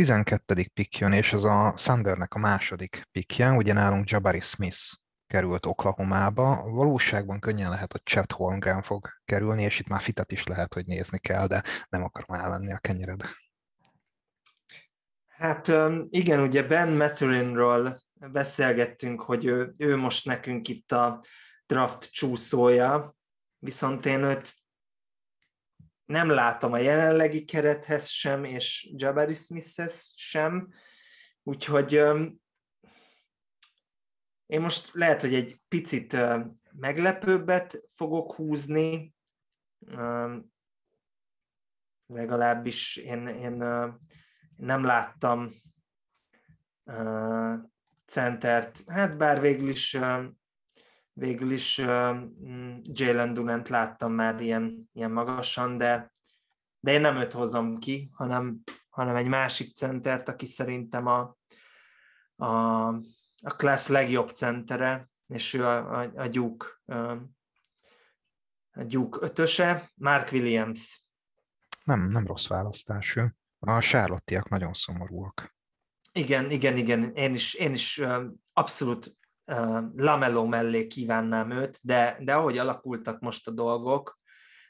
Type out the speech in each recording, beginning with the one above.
12. pick jön, és ez a Sundernek a második pickje, ugye nálunk Jabari Smith került Oklahomába. Valóságban könnyen lehet, hogy Chet Holmgren fog kerülni, és itt már fitet is lehet, hogy nézni kell, de nem akarom elvenni a kenyered. Hát igen, ugye Ben Maturinról beszélgettünk, hogy ő, ő most nekünk itt a draft csúszója, viszont én őt nem látom a jelenlegi kerethez sem, és Jabari Smithhez sem, úgyhogy én most lehet, hogy egy picit meglepőbbet fogok húzni, legalábbis én, én nem láttam centert, hát bár végül is végül is Jalen Durant láttam már ilyen, ilyen magasan, de, de én nem őt hozom ki, hanem, hanem egy másik centert, aki szerintem a, a, a class legjobb centere, és ő a, a, a Duke, a Duke ötöse, Mark Williams. Nem, nem rossz választás ő. A sárlottiak nagyon szomorúak. Igen, igen, igen. Én is, én is abszolút Lamello mellé kívánnám őt, de, de ahogy alakultak most a dolgok,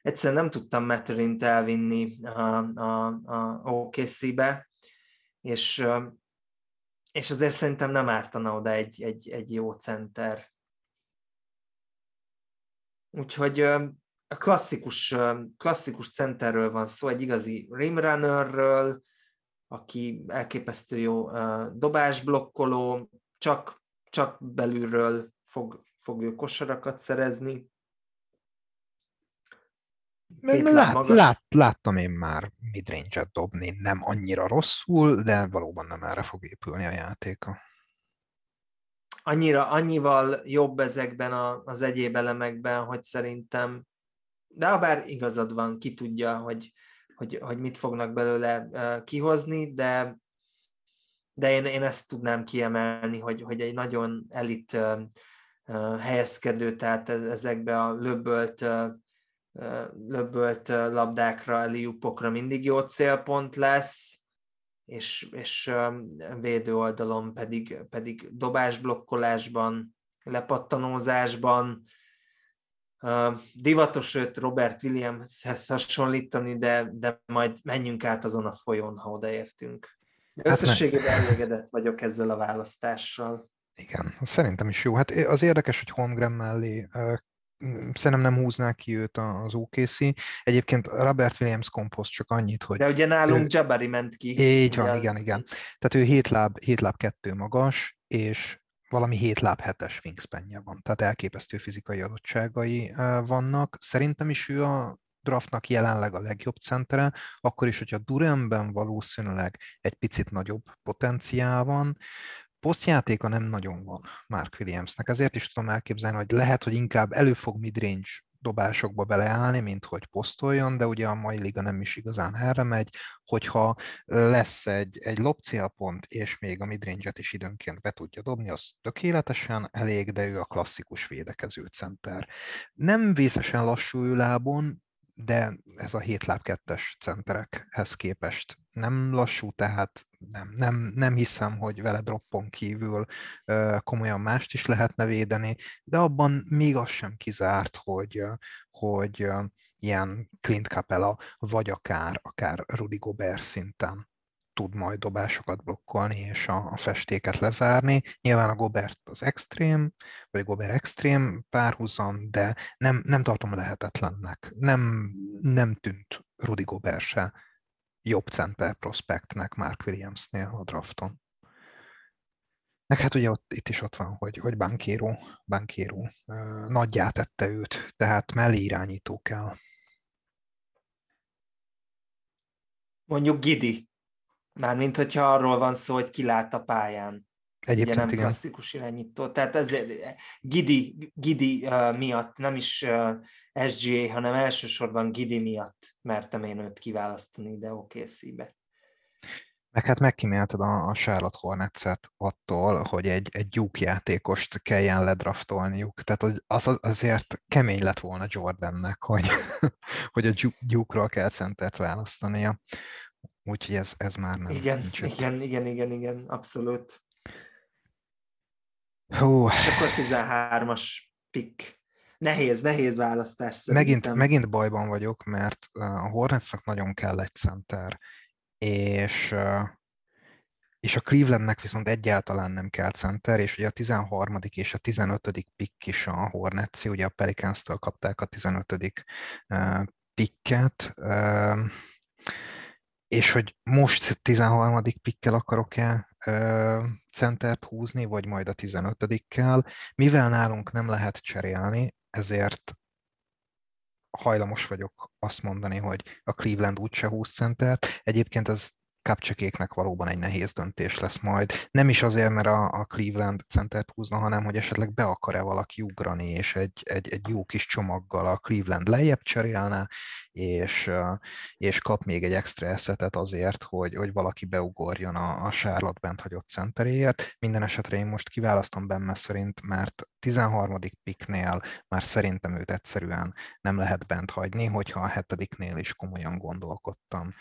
egyszerűen nem tudtam Matterint elvinni a, a, a OKC-be, és, és azért szerintem nem ártana oda egy, egy, egy jó center. Úgyhogy a klasszikus, klasszikus centerről van szó, egy igazi rimrunnerről, aki elképesztő jó dobásblokkoló, csak csak belülről fog, fog ő kosarakat szerezni. Lát, lát, láttam én már midrange-et dobni, nem annyira rosszul, de valóban nem erre fog épülni a játéka. Annyira, annyival jobb ezekben a, az egyéb elemekben, hogy szerintem, de bár igazad van, ki tudja, hogy, hogy, hogy mit fognak belőle kihozni, de de én, én ezt tudnám kiemelni, hogy, hogy egy nagyon elit uh, helyezkedő, tehát ezekbe a löbbölt, löbbölt labdákra, eliupokra mindig jó célpont lesz, és, és védő oldalon pedig, pedig dobásblokkolásban, lepattanózásban, divatos őt Robert Williamshez hasonlítani, de, de majd menjünk át azon a folyón, ha odaértünk. Összességében hát elégedett vagyok ezzel a választással. Igen, szerintem is jó. Hát az érdekes, hogy Holmgren mellé szerintem nem húznák ki őt az OKC. Egyébként Robert Williams komposzt csak annyit, hogy... De ugye nálunk ő... Jabari ment ki. Így van, igen, igen. Tehát ő 7 láb, 7 láb 2 magas, és valami 7 láb 7-es wingspanje van, tehát elképesztő fizikai adottságai vannak. Szerintem is ő a draftnak jelenleg a legjobb centere, akkor is, hogyha Duranben valószínűleg egy picit nagyobb potenciál van, posztjátéka nem nagyon van Mark Williamsnek, ezért is tudom elképzelni, hogy lehet, hogy inkább elő fog midrange dobásokba beleállni, mint hogy posztoljon, de ugye a mai liga nem is igazán erre megy, hogyha lesz egy, egy lopcélpont, és még a midrange-et is időnként be tudja dobni, az tökéletesen elég, de ő a klasszikus védekező center. Nem vészesen lassú lábon, de ez a 7 láb 2-es centerekhez képest nem lassú, tehát nem, nem, nem hiszem, hogy vele droppon kívül komolyan mást is lehetne védeni, de abban még az sem kizárt, hogy, hogy ilyen Clint Capella, vagy akár, akár Rudy Gobert szinten tud majd dobásokat blokkolni és a, a festéket lezárni. Nyilván a Gobert az extrém, vagy Gobert extrém párhuzam, de nem, nem tartom lehetetlennek. Nem, nem tűnt Rudy Gobert se jobb center prospektnek Mark Williamsnél a drafton. Meg hát ugye ott, itt is ott van, hogy, hogy Bankéró, Bankéró nagyját tette őt, tehát mellé irányító kell. Mondjuk Gidi. Mármint, hogyha arról van szó, hogy kilát a pályán. Egyébként Ugye nem igen. klasszikus irányító. Tehát ezért Gidi, Gidi uh, miatt, nem is uh, SGA, hanem elsősorban Gidi miatt mertem én őt kiválasztani ide OKC-be. Meg hát megkímélted a, a Charlotte hornets attól, hogy egy, egy Duke játékost kelljen ledraftolniuk. Tehát az, az azért kemény lett volna Jordannek, hogy, hogy a Duke-ról kell centert választania. Úgyhogy ez, ez már nem. Igen, igen, igen, igen, igen, abszolút. Hú. És akkor 13-as pick. Nehéz, nehéz választás szerintem. Megint, megint bajban vagyok, mert a Hornetsnak nagyon kell egy center, és, és a Clevelandnek viszont egyáltalán nem kell center, és ugye a 13. és a 15. pick is a Hornets, ugye a Pelicans-től kapták a 15. picket, és hogy most 13. pikkel akarok-e centert húzni, vagy majd a 15-kel, mivel nálunk nem lehet cserélni, ezért hajlamos vagyok azt mondani, hogy a Cleveland úgyse húz centert. Egyébként ez Kapcsekéknek valóban egy nehéz döntés lesz majd. Nem is azért, mert a, a Cleveland centert húzna, hanem hogy esetleg be akar-e valaki ugrani, és egy, egy, egy jó kis csomaggal a Cleveland lejjebb cserélne, és, és kap még egy extra eszetet azért, hogy, hogy valaki beugorjon a, a Charlotte bent hagyott centeréért. Minden esetre én most kiválasztom benne szerint, mert 13. picknél már szerintem őt egyszerűen nem lehet bent hagyni, hogyha a hetediknél is komolyan gondolkodtam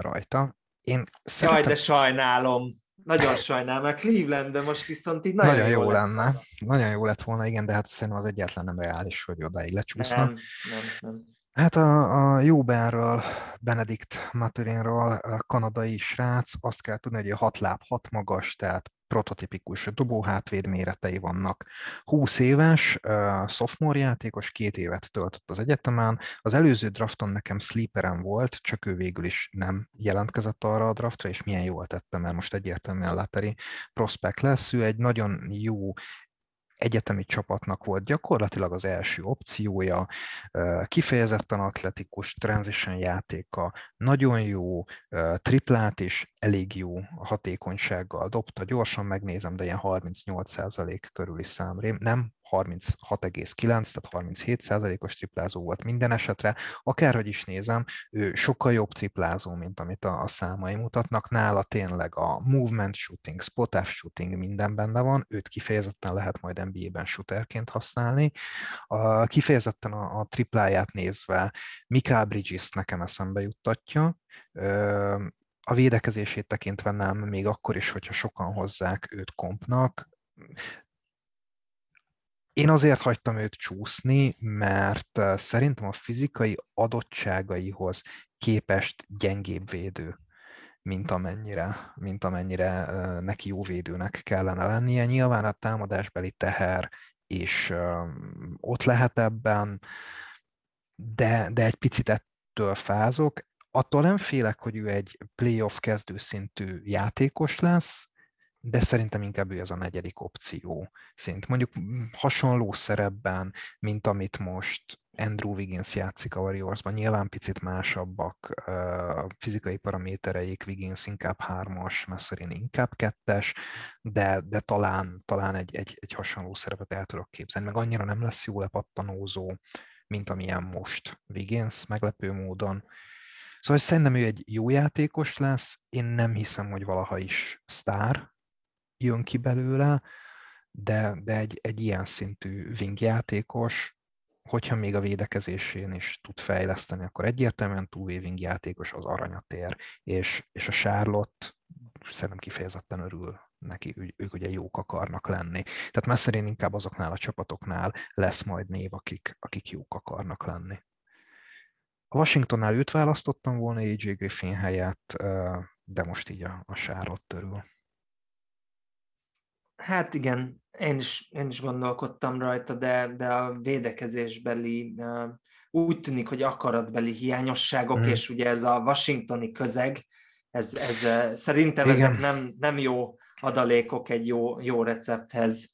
rajta. Én szeretem... Jaj, de sajnálom. Nagyon sajnálom, mert Cleveland, de most viszont így nagyon, nagyon jó, jó lenne. lenne. Nagyon jó lett volna, igen, de hát szerintem az egyetlen nem reális, hogy odáig lecsúszna. Nem, nem, nem. Hát a, a Jóberről, Benedikt Maturinról, kanadai srác, azt kell tudni, hogy a hat láb, hat magas, tehát prototipikus dobóhátvéd méretei vannak. 20 éves, uh, sophomore játékos, két évet töltött az egyetemen. Az előző drafton nekem sleeperem volt, csak ő végül is nem jelentkezett arra a draftra, és milyen jól tettem, mert most egyértelműen Lateri prospect lesz. Ő egy nagyon jó egyetemi csapatnak volt gyakorlatilag az első opciója, kifejezetten atletikus transition játéka, nagyon jó, triplát is elég jó hatékonysággal dobta, gyorsan megnézem, de ilyen 38% körüli számrém, nem 36,9, tehát 37% os triplázó volt minden esetre. Akárhogy is nézem, ő sokkal jobb triplázó, mint amit a, számai mutatnak. Nála tényleg a movement shooting, spot F shooting minden benne van, őt kifejezetten lehet majd NBA-ben shooterként használni. A, kifejezetten a, a tripláját nézve Mikael Bridges nekem eszembe juttatja, a védekezését tekintve nem, még akkor is, hogyha sokan hozzák őt kompnak, én azért hagytam őt csúszni, mert szerintem a fizikai adottságaihoz képest gyengébb védő, mint amennyire, mint amennyire neki jó védőnek kellene lennie. Nyilván a támadásbeli teher is ott lehet ebben, de, de egy picit ettől fázok. Attól nem félek, hogy ő egy playoff kezdőszintű játékos lesz, de szerintem inkább ő az a negyedik opció szint. Mondjuk hasonló szerepben, mint amit most Andrew Wiggins játszik a Warriorsban, nyilván picit másabbak a fizikai paramétereik, Wiggins inkább hármas, Messerin inkább kettes, de, de talán, talán egy, egy, egy hasonló szerepet el tudok képzelni, meg annyira nem lesz jó lepattanózó, mint amilyen most Wiggins meglepő módon. Szóval szerintem ő egy jó játékos lesz, én nem hiszem, hogy valaha is sztár, jön ki belőle, de, de egy, egy ilyen szintű wingjátékos, hogyha még a védekezésén is tud fejleszteni, akkor egyértelműen túl wing játékos az aranyat ér, és, és a Charlotte szerintem kifejezetten örül neki, ők ugye jók akarnak lenni. Tehát Messzerén inkább azoknál a csapatoknál lesz majd név, akik, akik jók akarnak lenni. A Washingtonnál őt választottam volna AJ Griffin helyett, de most így a, a Charlotte törül. Hát igen, én is, én is gondolkodtam rajta, de, de a védekezésbeli úgy tűnik, hogy akaratbeli hiányosságok, mm. és ugye ez a washingtoni közeg, ez, ez szerintem igen. ezek nem, nem jó adalékok egy jó, jó recepthez.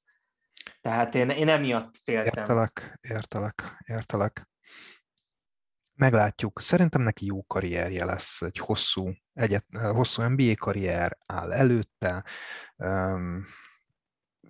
Tehát én, én emiatt féltem. Értelek, értelek, értelek. Meglátjuk. Szerintem neki jó karrierje lesz, egy hosszú, egyet, hosszú NBA karrier áll előtte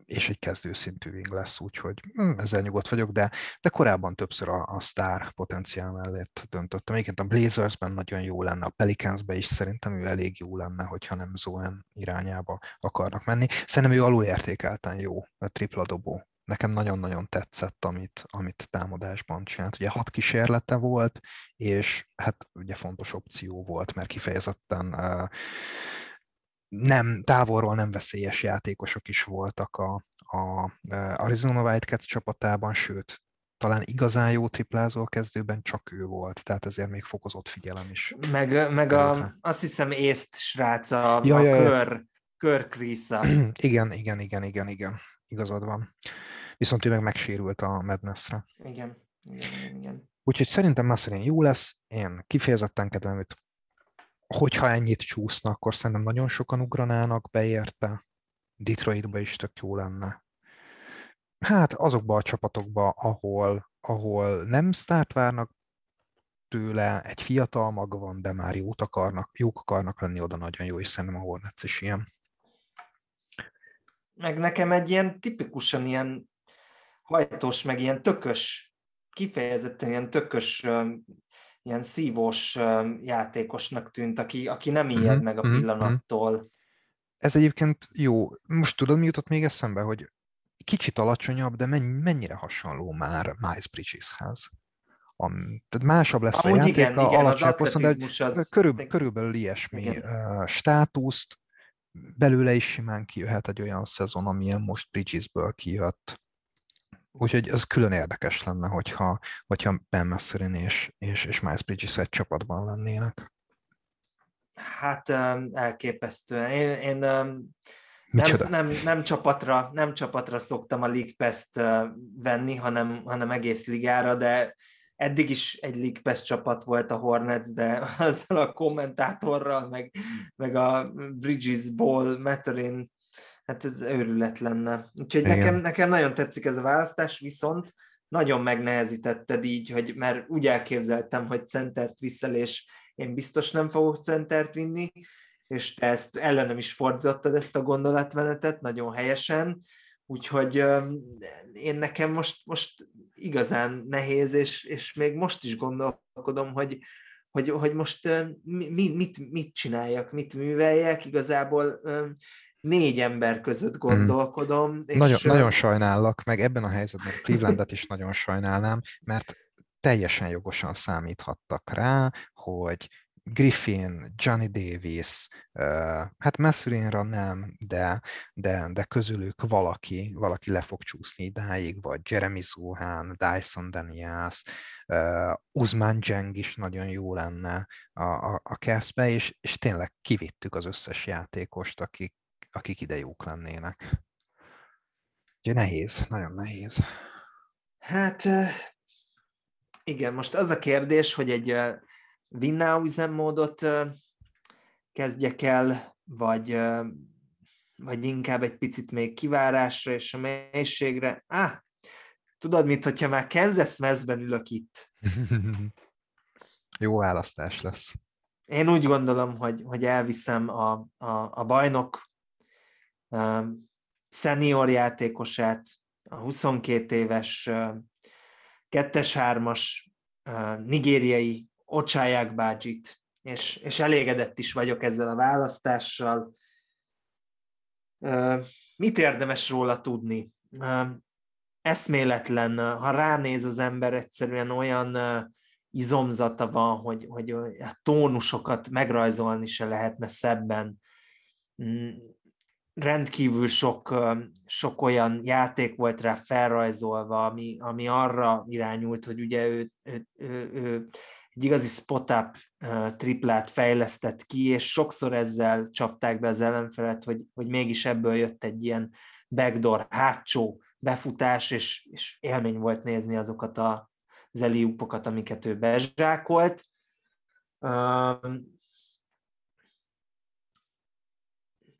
és egy kezdőszintű wing lesz, úgyhogy hm, ezzel nyugodt vagyok, de, de korábban többször a, a sztár potenciál mellett döntöttem. Egyébként a Blazersben nagyon jó lenne, a Pelicansben is szerintem ő elég jó lenne, hogyha nem Zoen irányába akarnak menni. Szerintem ő alulértékelten jó a tripla dobó nekem nagyon-nagyon tetszett, amit, amit támadásban csinált. Ugye hat kísérlete volt, és hát ugye fontos opció volt, mert kifejezetten uh, nem, távolról nem veszélyes játékosok is voltak a, a Arizona Wildcats csapatában, sőt, talán igazán jó triplázó kezdőben csak ő volt, tehát ezért még fokozott figyelem is. Meg, meg a, azt hiszem észt srác, a, ja, a ja, kör, kör Krisa. Igen, igen, igen, igen, igen, igazad van. Viszont ő meg megsérült a Madnessre. Igen, igen, igen. Úgyhogy szerintem Masserin jó lesz, én kifejezetten kedvem őt. Hogyha ennyit csúszna, akkor szerintem nagyon sokan ugranának beérte. Detroitba is tök jó lenne. Hát azokba a csapatokba, ahol, ahol nem sztárt várnak tőle, egy fiatal maga van, de már jót akarnak, jók akarnak lenni, oda nagyon jó, és szerintem a Hornets is ilyen. Meg nekem egy ilyen tipikusan ilyen hajtós, meg ilyen tökös, kifejezetten ilyen tökös, ilyen szívós játékosnak tűnt, aki, aki nem ijed mm-hmm. meg a mhm, pillanattól. Ez egyébként jó. Most tudod, mi jutott még eszembe, hogy kicsit alacsonyabb, de mennyire hasonló már Miles Bridgeshez. Am, tehát másabb lesz Amúgy a játék, igen, a igen, alacsonyabb poszton, de az... körül, körülbelül ilyesmi igen. státuszt, belőle is simán kijöhet egy olyan szezon, amilyen most Bridgesből kijött. Úgyhogy ez külön érdekes lenne, hogyha, hogyha Ben Messerin és, és, és Miles Bridges egy csapatban lennének. Hát elképesztően. Én, én nem, nem, nem, csapatra, nem csapatra szoktam a League Pass-t venni, hanem, hanem egész ligára, de eddig is egy League Pass csapat volt a Hornets, de azzal a kommentátorral, meg, meg a Bridges Ball, Matterin, hát ez őrület lenne. Úgyhogy nekem, nekem nagyon tetszik ez a választás, viszont nagyon megnehezítetted így, hogy mert úgy elképzeltem, hogy centert viszel, és én biztos nem fogok centert vinni, és te ezt ellenem is fordítottad ezt a gondolatmenetet nagyon helyesen, úgyhogy én nekem most, most igazán nehéz, és, és még most is gondolkodom, hogy, hogy, hogy most mi, mit, mit csináljak, mit műveljek, igazából négy ember között hmm. gondolkodom. Mm. És nagyon, nagyon sajnállak, meg ebben a helyzetben Clevelandet is nagyon sajnálnám, mert teljesen jogosan számíthattak rá, hogy Griffin, Johnny Davis, hát Messurinra nem, de, de, de közülük valaki, valaki le fog csúszni idáig, vagy Jeremy Zuhan, Dyson Daniels, Uzman Jeng is nagyon jó lenne a, a, a Cavs-be, és, és tényleg kivittük az összes játékost, akik, akik ide jók lennének. Ugye nehéz, nagyon nehéz. Hát igen, most az a kérdés, hogy egy Winnow üzemmódot kezdjek el, vagy, vagy inkább egy picit még kivárásra és a mélységre. Ah, tudod, mint hogyha már Kansas mezben ülök itt. Jó választás lesz. Én úgy gondolom, hogy, hogy elviszem a, a, a bajnok um, senior játékosát, a 22 éves uh, kettes-hármas uh, nigériai Ocsáják bácsit, és, és elégedett is vagyok ezzel a választással. Mit érdemes róla tudni? Eszméletlen, ha ránéz az ember, egyszerűen olyan izomzata van, hogy, hogy a tónusokat megrajzolni se lehetne szebben. Rendkívül sok, sok olyan játék volt rá felrajzolva, ami, ami arra irányult, hogy ugye ő, ő, ő, ő egy igazi spot-up triplát fejlesztett ki, és sokszor ezzel csapták be az ellenfelet, hogy, hogy mégis ebből jött egy ilyen backdoor, hátsó befutás, és, és élmény volt nézni azokat a, az eliupokat, amiket ő bezsákolt.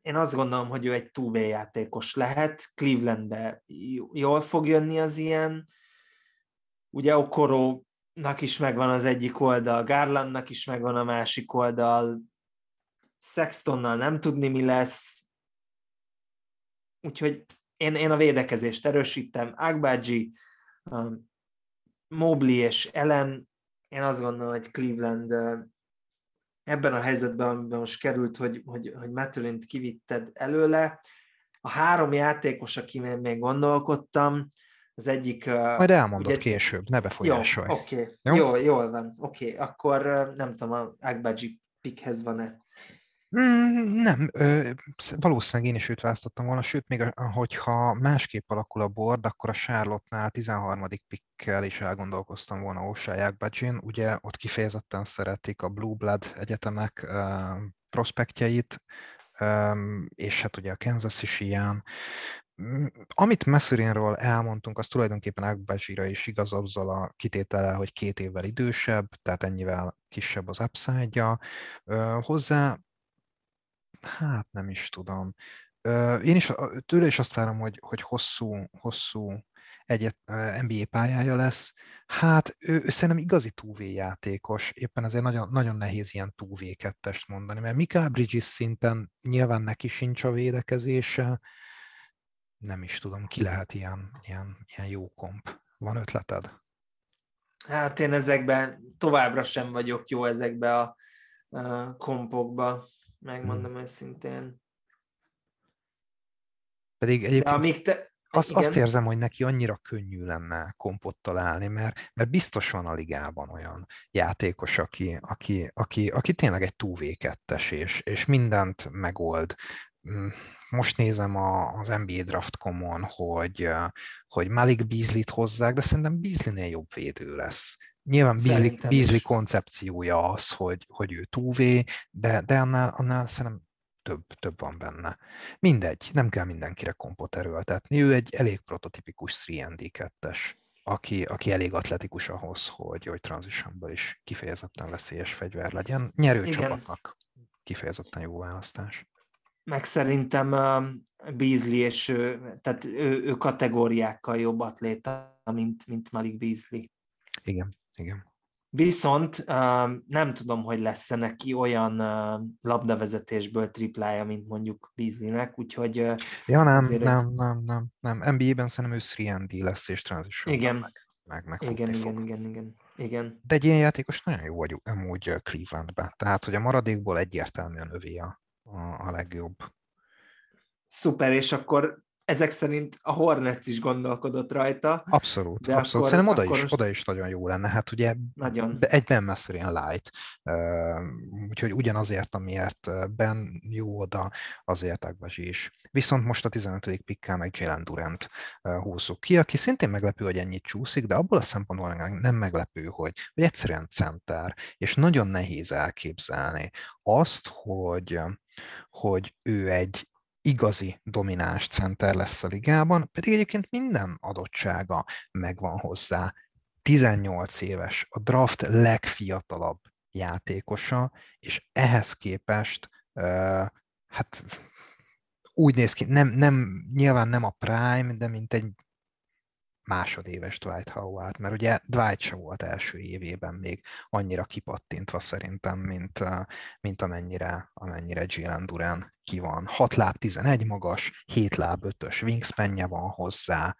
Én azt gondolom, hogy ő egy 2 játékos lehet. Clevelandbe jól fog jönni az ilyen. Ugye Okoro nak is megvan az egyik oldal, Garlandnak is megvan a másik oldal, Sextonnal nem tudni, mi lesz. Úgyhogy én, én a védekezést erősítem. Agbaji, um, Mobley és Ellen, én azt gondolom, hogy Cleveland uh, ebben a helyzetben, amiben most került, hogy, hogy, hogy Matulint kivitted előle, a három játékos, aki még gondolkodtam, az egyik... Majd elmondod ugye, később, ne befolyásolj. Jó, oké, okay. jó? jó, jól van, oké. Okay. Akkor nem tudom, a Agbaji pickhez van-e Mm, nem, valószínűleg én is őt választottam volna, sőt, még hogyha másképp alakul a board, akkor a Charlotte-nál 13. pickkel is elgondolkoztam volna Ósáják Bajin. Ugye ott kifejezetten szeretik a Blue Blood egyetemek prospektjeit, és hát ugye a Kansas is ilyen. Mm, amit Messerinről elmondtunk, az tulajdonképpen Agbajira is igaz azzal a kitétele, hogy két évvel idősebb, tehát ennyivel kisebb az upside-ja. Hozzá hát nem is tudom. Én is tőle is azt várom, hogy, hogy hosszú, hosszú egyet, NBA pályája lesz. Hát ő, ő szerintem igazi 2 játékos, éppen ezért nagyon, nagyon nehéz ilyen 2 kettest mondani, mert Mikael Bridges szinten nyilván neki sincs a védekezése, nem is tudom, ki lehet ilyen, ilyen, ilyen jó komp. Van ötleted? Hát én ezekben továbbra sem vagyok jó ezekbe a, a kompokba megmondom hmm. őszintén. Pedig egyébként amíg te... azt, azt érzem, hogy neki annyira könnyű lenne kompot találni, mert, mert biztos van a ligában olyan játékos, aki, aki, aki, aki tényleg egy 2 és, és mindent megold. Hmm, most nézem a, az NBA Draft.com-on, hogy, hogy Malik Beasley-t hozzák, de szerintem Beasley-nél jobb védő lesz. Nyilván Beasley, Beasley koncepciója az, hogy, hogy ő túvé, de, de annál, annál szerintem több, több van benne. Mindegy, nem kell mindenkire kompot erőltetni. Ő egy elég prototipikus 3D2-es, aki, aki elég atletikus ahhoz, hogy, hogy transitionből is kifejezetten veszélyes fegyver legyen. Nyerő Igen. csapatnak kifejezetten jó választás. Meg szerintem uh, Beasley és ő, tehát ő, ő kategóriákkal jobb atléta, mint, mint Malik Beasley. Igen. Igen. Viszont nem tudom, hogy lesz-e neki olyan labdavezetésből triplája, mint mondjuk Beasleynek, úgyhogy... Ja, nem, nem, nem, nem, nem. NBA-ben szerintem ő 3 lesz, és transition igen. meg, meg, meg igen, igen, fog. igen, igen, igen. De egy ilyen játékos nagyon jó vagy amúgy Clevelandben. Tehát, hogy a maradékból egyértelműen övé a, a, a legjobb. Szuper, és akkor ezek szerint a Hornets is gondolkodott rajta. Abszolút, de abszolút. Akkor, Szerintem oda, akkor is, oda is nagyon jó lenne. Hát ugye nagyon. egy Ben messze ilyen light, úgyhogy ugyanazért, amiért Ben jó oda, azért Agbazsi is. Viszont most a 15. pikkel meg Jalen Durant húzzuk ki, aki szintén meglepő, hogy ennyit csúszik, de abból a szempontból nem meglepő, hogy, hogy egyszerűen center, és nagyon nehéz elképzelni azt, hogy, hogy ő egy igazi domináns center lesz a ligában, pedig egyébként minden adottsága megvan hozzá. 18 éves, a draft legfiatalabb játékosa, és ehhez képest uh, hát úgy néz ki, nem, nem, nyilván nem a prime, de mint egy másodéves Dwight Howard, mert ugye Dwight se volt első évében még annyira kipattintva szerintem, mint, mint amennyire, amennyire Jalen Duran ki van. 6 láb 11 magas, 7 láb 5-ös wingspanje van hozzá,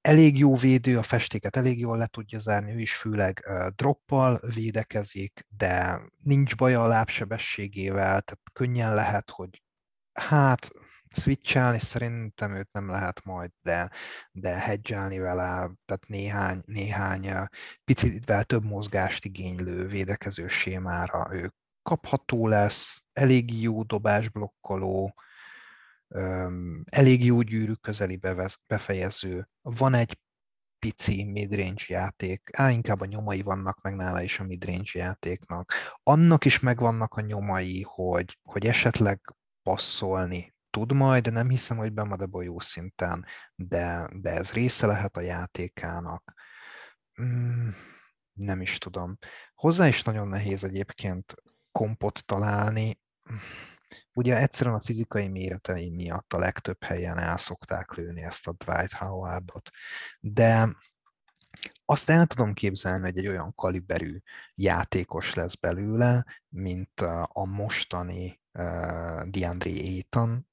elég jó védő, a festéket elég jól le tudja zárni, ő is főleg droppal védekezik, de nincs baja a lábsebességével, tehát könnyen lehet, hogy hát switchelni szerintem őt nem lehet majd, de, de hedgelni vele, tehát néhány, néhány picit több mozgást igénylő védekező sémára ő kapható lesz, elég jó dobásblokkoló, elég jó gyűrű közeli befejező, van egy pici midrange játék, á, inkább a nyomai vannak meg nála is a midrange játéknak. Annak is megvannak a nyomai, hogy, hogy esetleg passzolni tud majd, de nem hiszem, hogy Bemadebo jó szinten, de, de ez része lehet a játékának. Mm, nem is tudom. Hozzá is nagyon nehéz egyébként kompot találni. Ugye egyszerűen a fizikai méretei miatt a legtöbb helyen el szokták lőni ezt a Dwight Howardot, de azt el tudom képzelni, hogy egy olyan kaliberű játékos lesz belőle, mint a mostani uh, DeAndre Ayton,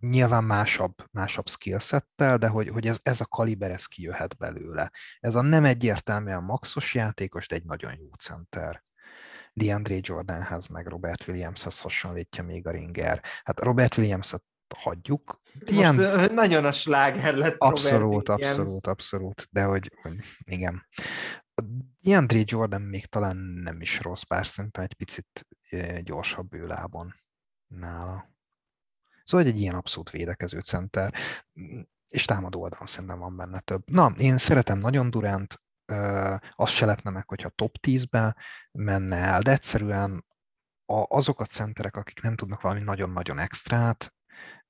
nyilván másabb, másabb skillsettel, de hogy, hogy ez, ez a kaliber, ez kijöhet belőle. Ez a nem egyértelműen maxos játékos, de egy nagyon jó center. DeAndre Jordanhez, meg Robert Williamshez hasonlítja még a ringer. Hát Robert Williams-et hagyjuk. Most Ilyen... nagyon a sláger lett Abszolút, abszolút, abszolút, de hogy, hogy igen. DeAndre Jordan még talán nem is rossz, bár szerintem egy picit gyorsabb ő lábon nála. Szóval egy ilyen abszolút védekező center, és támadó oldalon szerintem van benne több. Na, én szeretem nagyon Durant, azt se lepne meg, hogyha top 10-be menne el, de egyszerűen azok a centerek, akik nem tudnak valami nagyon-nagyon extrát,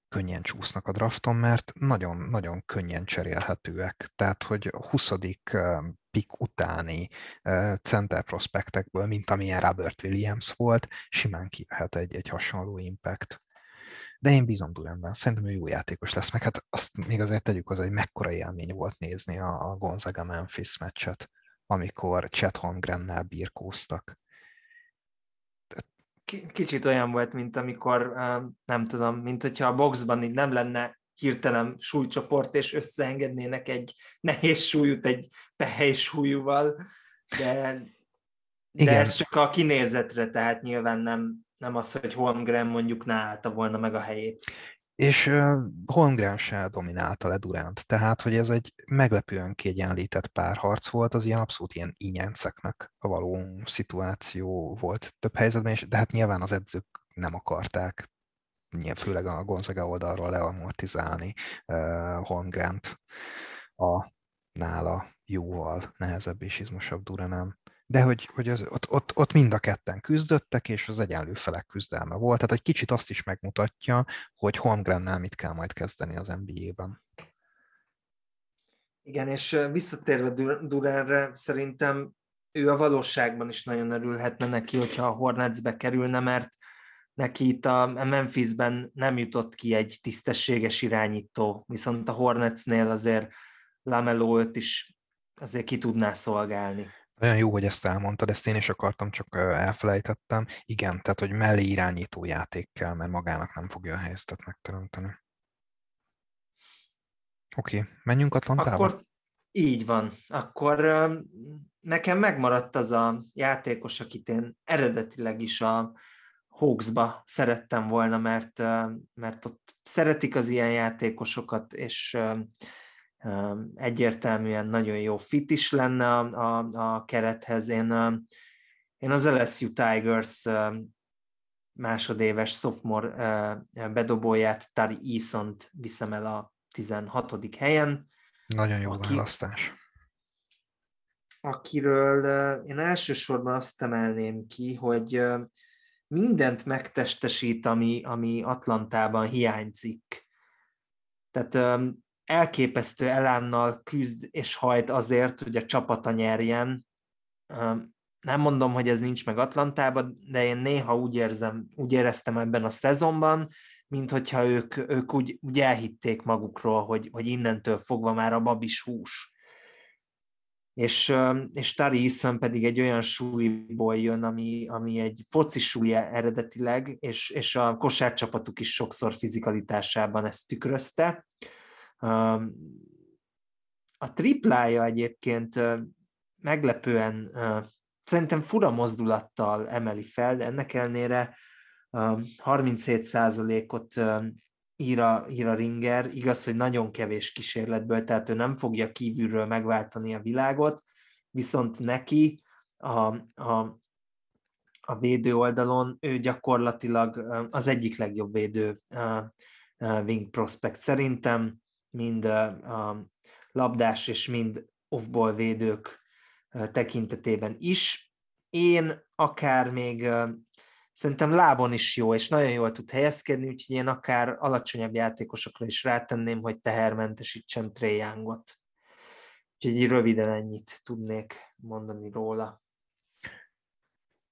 könnyen csúsznak a drafton, mert nagyon-nagyon könnyen cserélhetőek. Tehát, hogy a 20. pick utáni center prospektekből, mint amilyen Robert Williams volt, simán kijöhet egy, egy hasonló impact. De én bízom Durantben, szerintem ő jó játékos lesz, meg hát azt még azért tegyük hozzá, hogy mekkora élmény volt nézni a, a Gonzaga-Memphis meccset, amikor Chet Holmgrennel birkóztak. Kicsit olyan volt, mint amikor, nem tudom, mint hogyha a boxban így nem lenne hirtelen súlycsoport, és összeengednének egy nehéz súlyút egy pehely súlyúval, de, de ez csak a kinézetre, tehát nyilván nem, nem az, hogy Holmgren mondjuk ne állta volna meg a helyét. És Holmgren se dominálta le Durant, tehát hogy ez egy meglepően kiegyenlített párharc volt, az ilyen abszolút ilyen ínyenceknek a való szituáció volt több helyzetben, és, de hát nyilván az edzők nem akarták, főleg a Gonzaga oldalról leamortizálni uh, Holmgrent. A nála jóval nehezebb és izmosabb Duranen de hogy, hogy az, ott, ott, ott mind a ketten küzdöttek, és az egyenlő felek küzdelme volt. Tehát egy kicsit azt is megmutatja, hogy Holmgrennel mit kell majd kezdeni az NBA-ben. Igen, és visszatérve Duranre, szerintem ő a valóságban is nagyon örülhetne neki, hogyha a Hornetsbe kerülne, mert neki itt a Memphisben nem jutott ki egy tisztességes irányító, viszont a Hornetsnél azért Lamelo is azért ki tudná szolgálni. Olyan jó, hogy ezt elmondtad, ezt én is akartam, csak elfelejtettem. Igen, tehát, hogy mellé irányító játék kell, mert magának nem fogja a helyzetet megteremteni. Oké, menjünk Atlantába? Akkor így van. Akkor nekem megmaradt az a játékos, akit én eredetileg is a Hawksba szerettem volna, mert, mert ott szeretik az ilyen játékosokat, és egyértelműen nagyon jó fit is lenne a, a, a kerethez. Én, én az LSU Tigers másodéves sophomore bedobóját, Tari Eason-t viszem el a 16. helyen. Nagyon jó aki, választás. Akiről én elsősorban azt emelném ki, hogy mindent megtestesít, ami, ami Atlantában hiányzik. Tehát elképesztő elánnal küzd és hajt azért, hogy a csapata nyerjen. Nem mondom, hogy ez nincs meg Atlantában, de én néha úgy, érzem, úgy éreztem ebben a szezonban, mint hogyha ők, ők úgy, úgy elhitték magukról, hogy, hogy innentől fogva már a babis hús. És, és Tari Iszon pedig egy olyan súliból jön, ami, ami egy foci súly eredetileg, és, és a kosárcsapatuk is sokszor fizikalitásában ezt tükrözte. A triplája egyébként meglepően, szerintem fura mozdulattal emeli fel, de ennek ellenére 37%-ot ír a, ír a Ringer, igaz, hogy nagyon kevés kísérletből, tehát ő nem fogja kívülről megváltani a világot, viszont neki a, a, a védő oldalon ő gyakorlatilag az egyik legjobb védő wing prospect szerintem, mind a labdás és mind off-ball védők tekintetében is. Én akár még szerintem lábon is jó, és nagyon jól tud helyezkedni, úgyhogy én akár alacsonyabb játékosokra is rátenném, hogy tehermentesítsem Trey Youngot. Úgyhogy röviden ennyit tudnék mondani róla.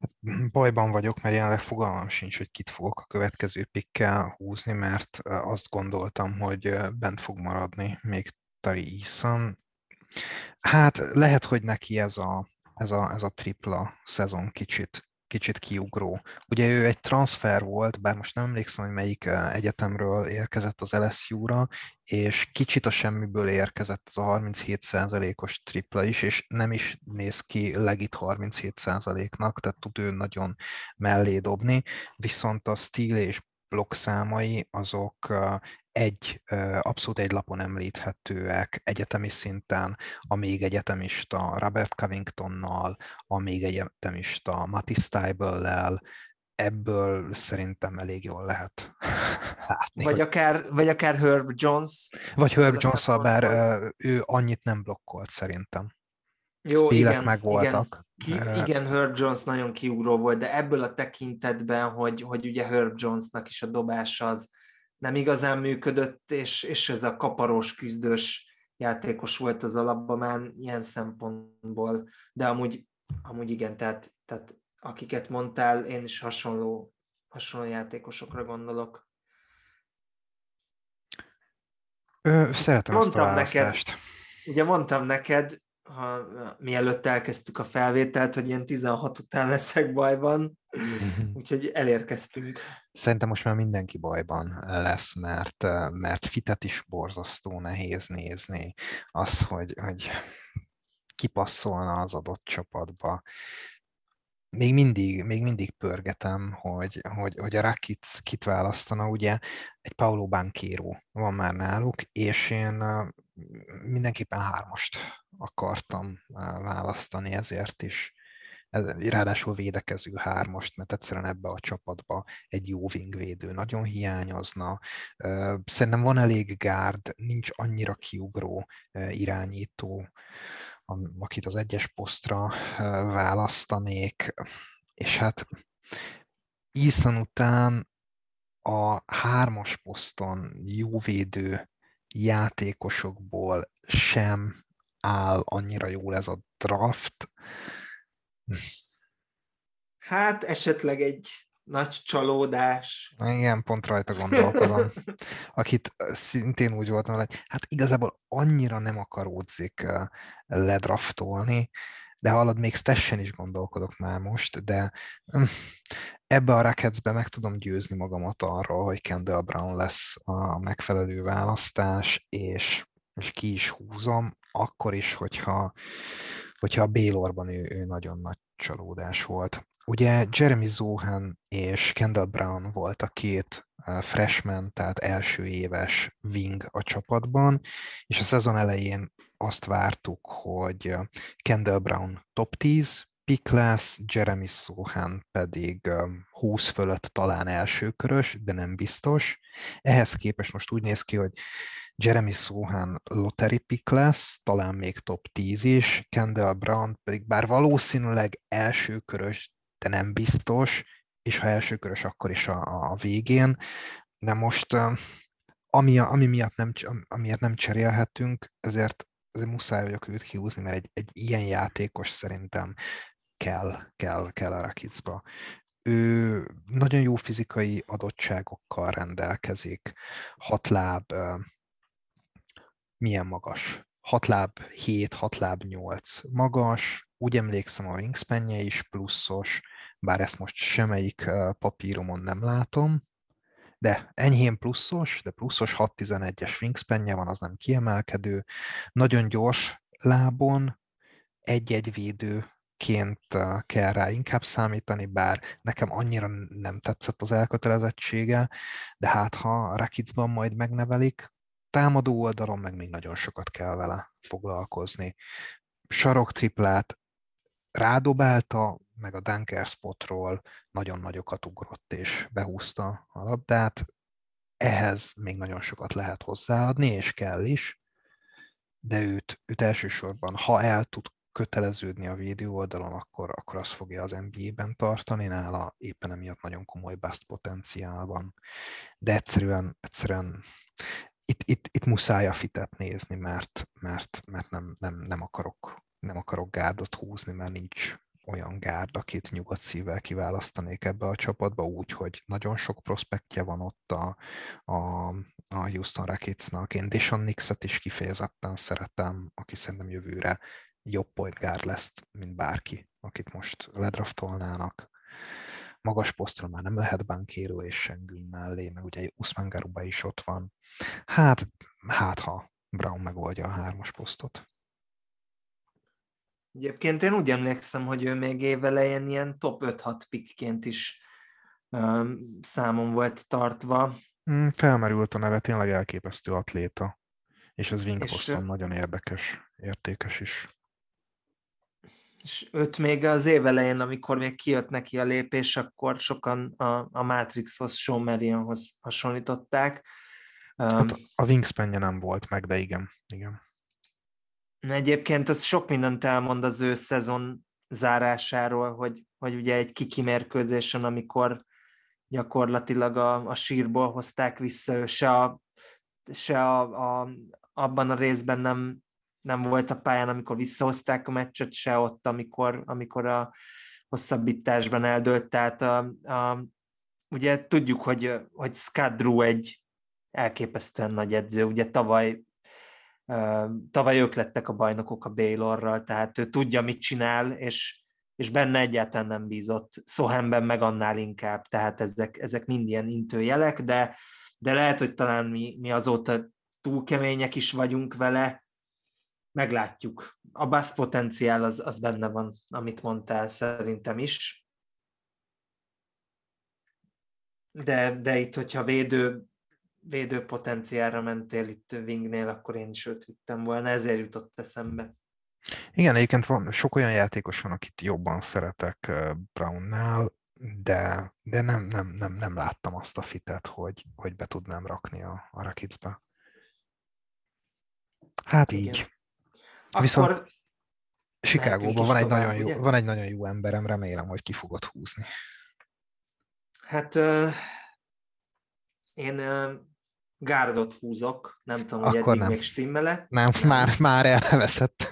Hát, bajban vagyok, mert jelenleg fogalmam sincs, hogy kit fogok a következő pikkel húzni, mert azt gondoltam, hogy bent fog maradni még Tari Eason. Hát lehet, hogy neki ez a, ez a, ez a tripla szezon kicsit kicsit kiugró. Ugye ő egy transfer volt, bár most nem emlékszem, hogy melyik egyetemről érkezett az LSU-ra, és kicsit a semmiből érkezett az a 37%-os tripla is, és nem is néz ki legit 37%-nak, tehát tud ő nagyon mellé dobni, viszont a stíl és blokk számai azok egy, abszolút egy lapon említhetőek egyetemi szinten, a még egyetemista Robert Covingtonnal, a még egyetemista Matty Steibel-lel, ebből szerintem elég jól lehet látni. Vagy, hogy... akár, vagy akár Herb Jones. Vagy Herb jones bár ő annyit nem blokkolt szerintem. Jó, Stílek igen, meg voltak. Igen, ki, igen, Herb Jones nagyon kiugró volt, de ebből a tekintetben, hogy, hogy ugye Herb Jonesnak is a dobás az nem igazán működött, és, és ez a kaparós, küzdős játékos volt az alapban ilyen szempontból, de amúgy, amúgy igen, tehát, tehát akiket mondtál, én is hasonló, hasonló játékosokra gondolok. Ö, szeretem mondtam ezt a választást. Neked, ugye mondtam neked, ha, mielőtt elkezdtük a felvételt, hogy ilyen 16 után leszek bajban. Úgyhogy elérkeztünk. Szerintem most már mindenki bajban lesz, mert, mert fitet is borzasztó nehéz nézni. Az, hogy, hogy kipasszolna az adott csapatba. Még mindig, még mindig pörgetem, hogy, hogy, hogy a Rakic kit választana, ugye egy Paulo Banquero van már náluk, és én mindenképpen hármast akartam választani, ezért is ez, ráadásul védekező hármast, mert egyszerűen ebbe a csapatba egy jó wingvédő nagyon hiányozna. Szerintem van elég gárd, nincs annyira kiugró irányító, akit az egyes posztra választanék, és hát Iszan után a hármas poszton jó védő játékosokból sem áll annyira jól ez a draft. Hát esetleg egy nagy csalódás. Igen, pont rajta gondolkodom. Akit szintén úgy voltam, hogy hát igazából annyira nem akaródzik ledraftolni, de hallod, még Stessen is gondolkodok már most, de hm, ebbe a Racketsbe meg tudom győzni magamat arról, hogy Kendall Brown lesz a megfelelő választás, és, és ki is húzom, akkor is, hogyha, hogyha a Baylorban ő, ő nagyon nagy csalódás volt. Ugye Jeremy Zohan és Kendall Brown volt a két freshman, tehát első éves wing a csapatban, és a szezon elején azt vártuk, hogy Kendall Brown top 10 pick lesz, Jeremy Sohan pedig 20 fölött talán elsőkörös, de nem biztos. Ehhez képest most úgy néz ki, hogy Jeremy Sohan lottery pick lesz, talán még top 10 is, Kendall Brown pedig bár valószínűleg elsőkörös, de nem biztos, és ha elsőkörös, akkor is a, a végén. De most ami, ami miatt nem, amiért nem cserélhetünk, ezért, ezért muszáj vagyok őt kihúzni, mert egy, egy ilyen játékos szerintem kell, kell, kell a Rakicba. Ő nagyon jó fizikai adottságokkal rendelkezik, hat láb, milyen magas? 6 láb 7, 6 láb 8 magas, úgy emlékszem a wingspanje is pluszos, bár ezt most semmelyik papíromon nem látom, de enyhén pluszos, de pluszos 6-11-es wingspanje van, az nem kiemelkedő. Nagyon gyors lábon, egy-egy védőként kell rá inkább számítani, bár nekem annyira nem tetszett az elkötelezettsége, de hát ha Rakicban majd megnevelik, támadó oldalon meg még nagyon sokat kell vele foglalkozni. Sarok triplát rádobálta, meg a dunker spotról nagyon nagyokat ugrott és behúzta a labdát. Ehhez még nagyon sokat lehet hozzáadni, és kell is, de őt, őt elsősorban, ha el tud köteleződni a védő oldalon, akkor, akkor azt fogja az NBA-ben tartani, nála éppen emiatt nagyon komoly bust potenciál van. De egyszerűen, egyszerűen itt, itt, itt muszáj a fitet nézni, mert, mert, mert nem, nem, nem, akarok, nem akarok gárdot húzni, mert nincs olyan gárd, akit nyugodt szívvel kiválasztanék ebbe a csapatba, úgy, hogy nagyon sok prospektje van ott a, a, a Houston Rocketsnak. Én Dishon Nixet is kifejezetten szeretem, aki szerintem jövőre jobb point guard lesz, mint bárki, akit most ledraftolnának. magas posztra már nem lehet bankéró és Sengün mellé, meg ugye Usman Garuba is ott van. Hát, hát ha Brown megoldja a hármas posztot. Egyébként én úgy emlékszem, hogy ő még évelején ilyen top 5-6 pickként is um, számon volt tartva. Mm, felmerült a neve, tényleg elképesztő atléta, és az wing nagyon érdekes, értékes is. És őt még az év elején, amikor még kijött neki a lépés, akkor sokan a, a Matrixhoz, Sean Marionhoz hasonlították. Hát a wingspan nem volt meg, de igen, igen. Egyébként ez sok mindent elmond az ő szezon zárásáról, hogy, hogy ugye egy kikimérkőzésen, amikor gyakorlatilag a, a sírból hozták vissza, ő se, a, se a, a, abban a részben nem, nem volt a pályán, amikor visszahozták a meccset, se ott, amikor, amikor a hosszabbításban eldőlt. Tehát a, a, ugye tudjuk, hogy, hogy Scott egy elképesztően nagy edző. Ugye tavaly tavaly ők lettek a bajnokok a Baylorral, tehát ő tudja, mit csinál, és, és benne egyáltalán nem bízott. Sohanben meg annál inkább, tehát ezek, ezek mind ilyen intőjelek, de, de lehet, hogy talán mi, mi azóta túl kemények is vagyunk vele, meglátjuk. A basz potenciál az, az benne van, amit mondtál, szerintem is. De, de itt, hogyha védő védő potenciálra mentél itt Wingnél, akkor én is őt vittem volna, ezért jutott eszembe. Igen, egyébként van, sok olyan játékos van, akit jobban szeretek Brownnál, de, de nem, nem, nem, nem láttam azt a fitet, hogy, hogy be tudnám rakni a, a Rakicbe. Hát Igen. így. Akkor Viszont Chicagóban van egy, tovább, nagyon jó, van egy nagyon jó emberem, remélem, hogy ki fogod húzni. Hát uh, én uh, gárdot húzok, nem tudom, hogy Akkor eddig nem. még stimmele. Nem, nem, már, már elveszett.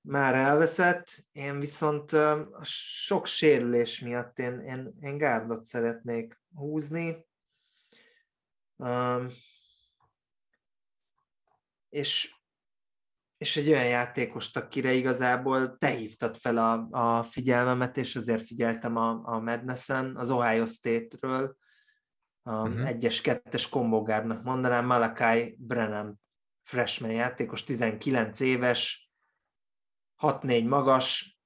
Már elveszett, én viszont a sok sérülés miatt én, én, én gárdot szeretnék húzni. Um, és, és egy olyan játékost, akire igazából te hívtad fel a, a figyelmemet, és azért figyeltem a, a Madness-en, az Ohio State-ről, a uh-huh. egyes, kettes kombogárnak mondanám, Malakai Brennan freshman játékos, 19 éves, 6-4 magas,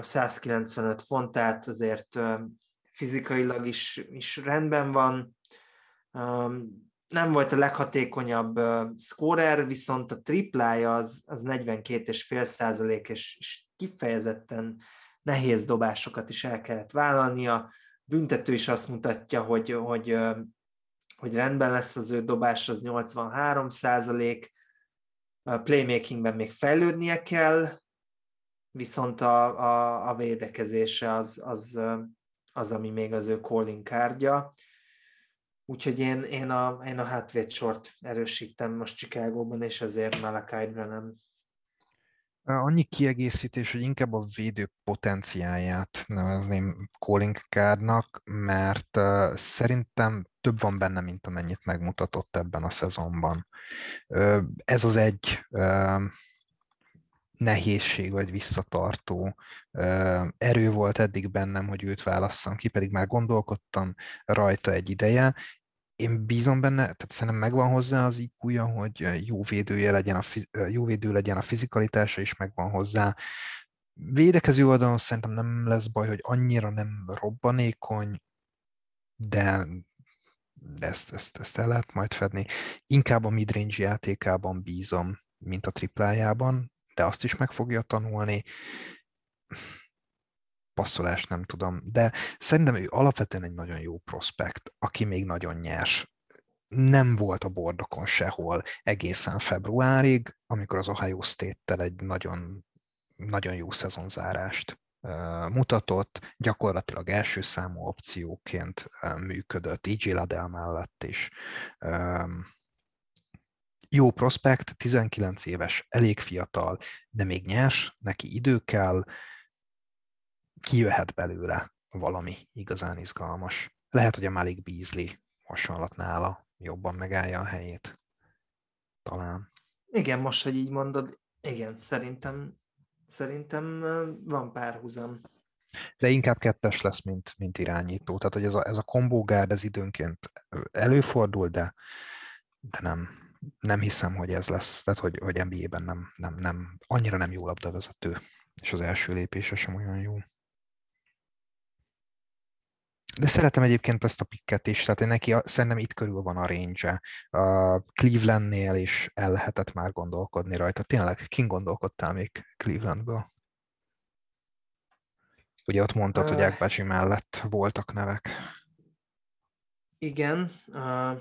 195 font, tehát azért fizikailag is, is rendben van. Nem volt a leghatékonyabb scorer, viszont a triplája az, az 42,5 százalék, és, és kifejezetten nehéz dobásokat is el kellett vállalnia büntető is azt mutatja, hogy, hogy, hogy rendben lesz az ő dobás, az 83 százalék, playmakingben még fejlődnie kell, viszont a, a, a védekezése az, az, az, ami még az ő calling kártya. Úgyhogy én, én a, én a hátvédsort erősítem most Chicagóban, és ezért Malakai nem Annyi kiegészítés, hogy inkább a védő potenciáját nevezném calling cardnak, mert szerintem több van benne, mint amennyit megmutatott ebben a szezonban. Ez az egy nehézség vagy visszatartó erő volt eddig bennem, hogy őt válasszam ki, pedig már gondolkodtam rajta egy ideje, én bízom benne, tehát szerintem megvan hozzá az iq hogy jó védője legyen, a, jó védő legyen a fizikalitása is megvan hozzá. Védekező oldalon szerintem nem lesz baj, hogy annyira nem robbanékony, de ezt, ezt, ezt el lehet majd fedni. Inkább a midrange játékában bízom, mint a triplájában, de azt is meg fogja tanulni passzolást nem tudom, de szerintem ő alapvetően egy nagyon jó prospekt, aki még nagyon nyers. Nem volt a bordokon sehol egészen februárig, amikor az Ohio State-tel egy nagyon, nagyon jó szezonzárást mutatott, gyakorlatilag első számú opcióként működött, EJ Ladell mellett is. Jó prospekt, 19 éves, elég fiatal, de még nyers, neki idő kell, kijöhet belőle valami igazán izgalmas. Lehet, hogy a Malik Beasley hasonlat nála jobban megállja a helyét. Talán. Igen, most, hogy így mondod, igen, szerintem, szerintem van párhuzam. De inkább kettes lesz, mint, mint irányító. Tehát, hogy ez a, ez a combo guard, ez időnként előfordul, de, de nem, nem hiszem, hogy ez lesz. Tehát, hogy, hogy NBA-ben nem, nem, nem, annyira nem jó labdavezető, és az első lépése sem olyan jó. De szeretem egyébként ezt a pikket is, tehát neki a, szerintem itt körül van a range A Clevelandnél is el lehetett már gondolkodni rajta. Tényleg, kin gondolkodtál még Clevelandből? Ugye ott mondtad, uh, hogy Ekbácsi mellett voltak nevek. Igen. Uh,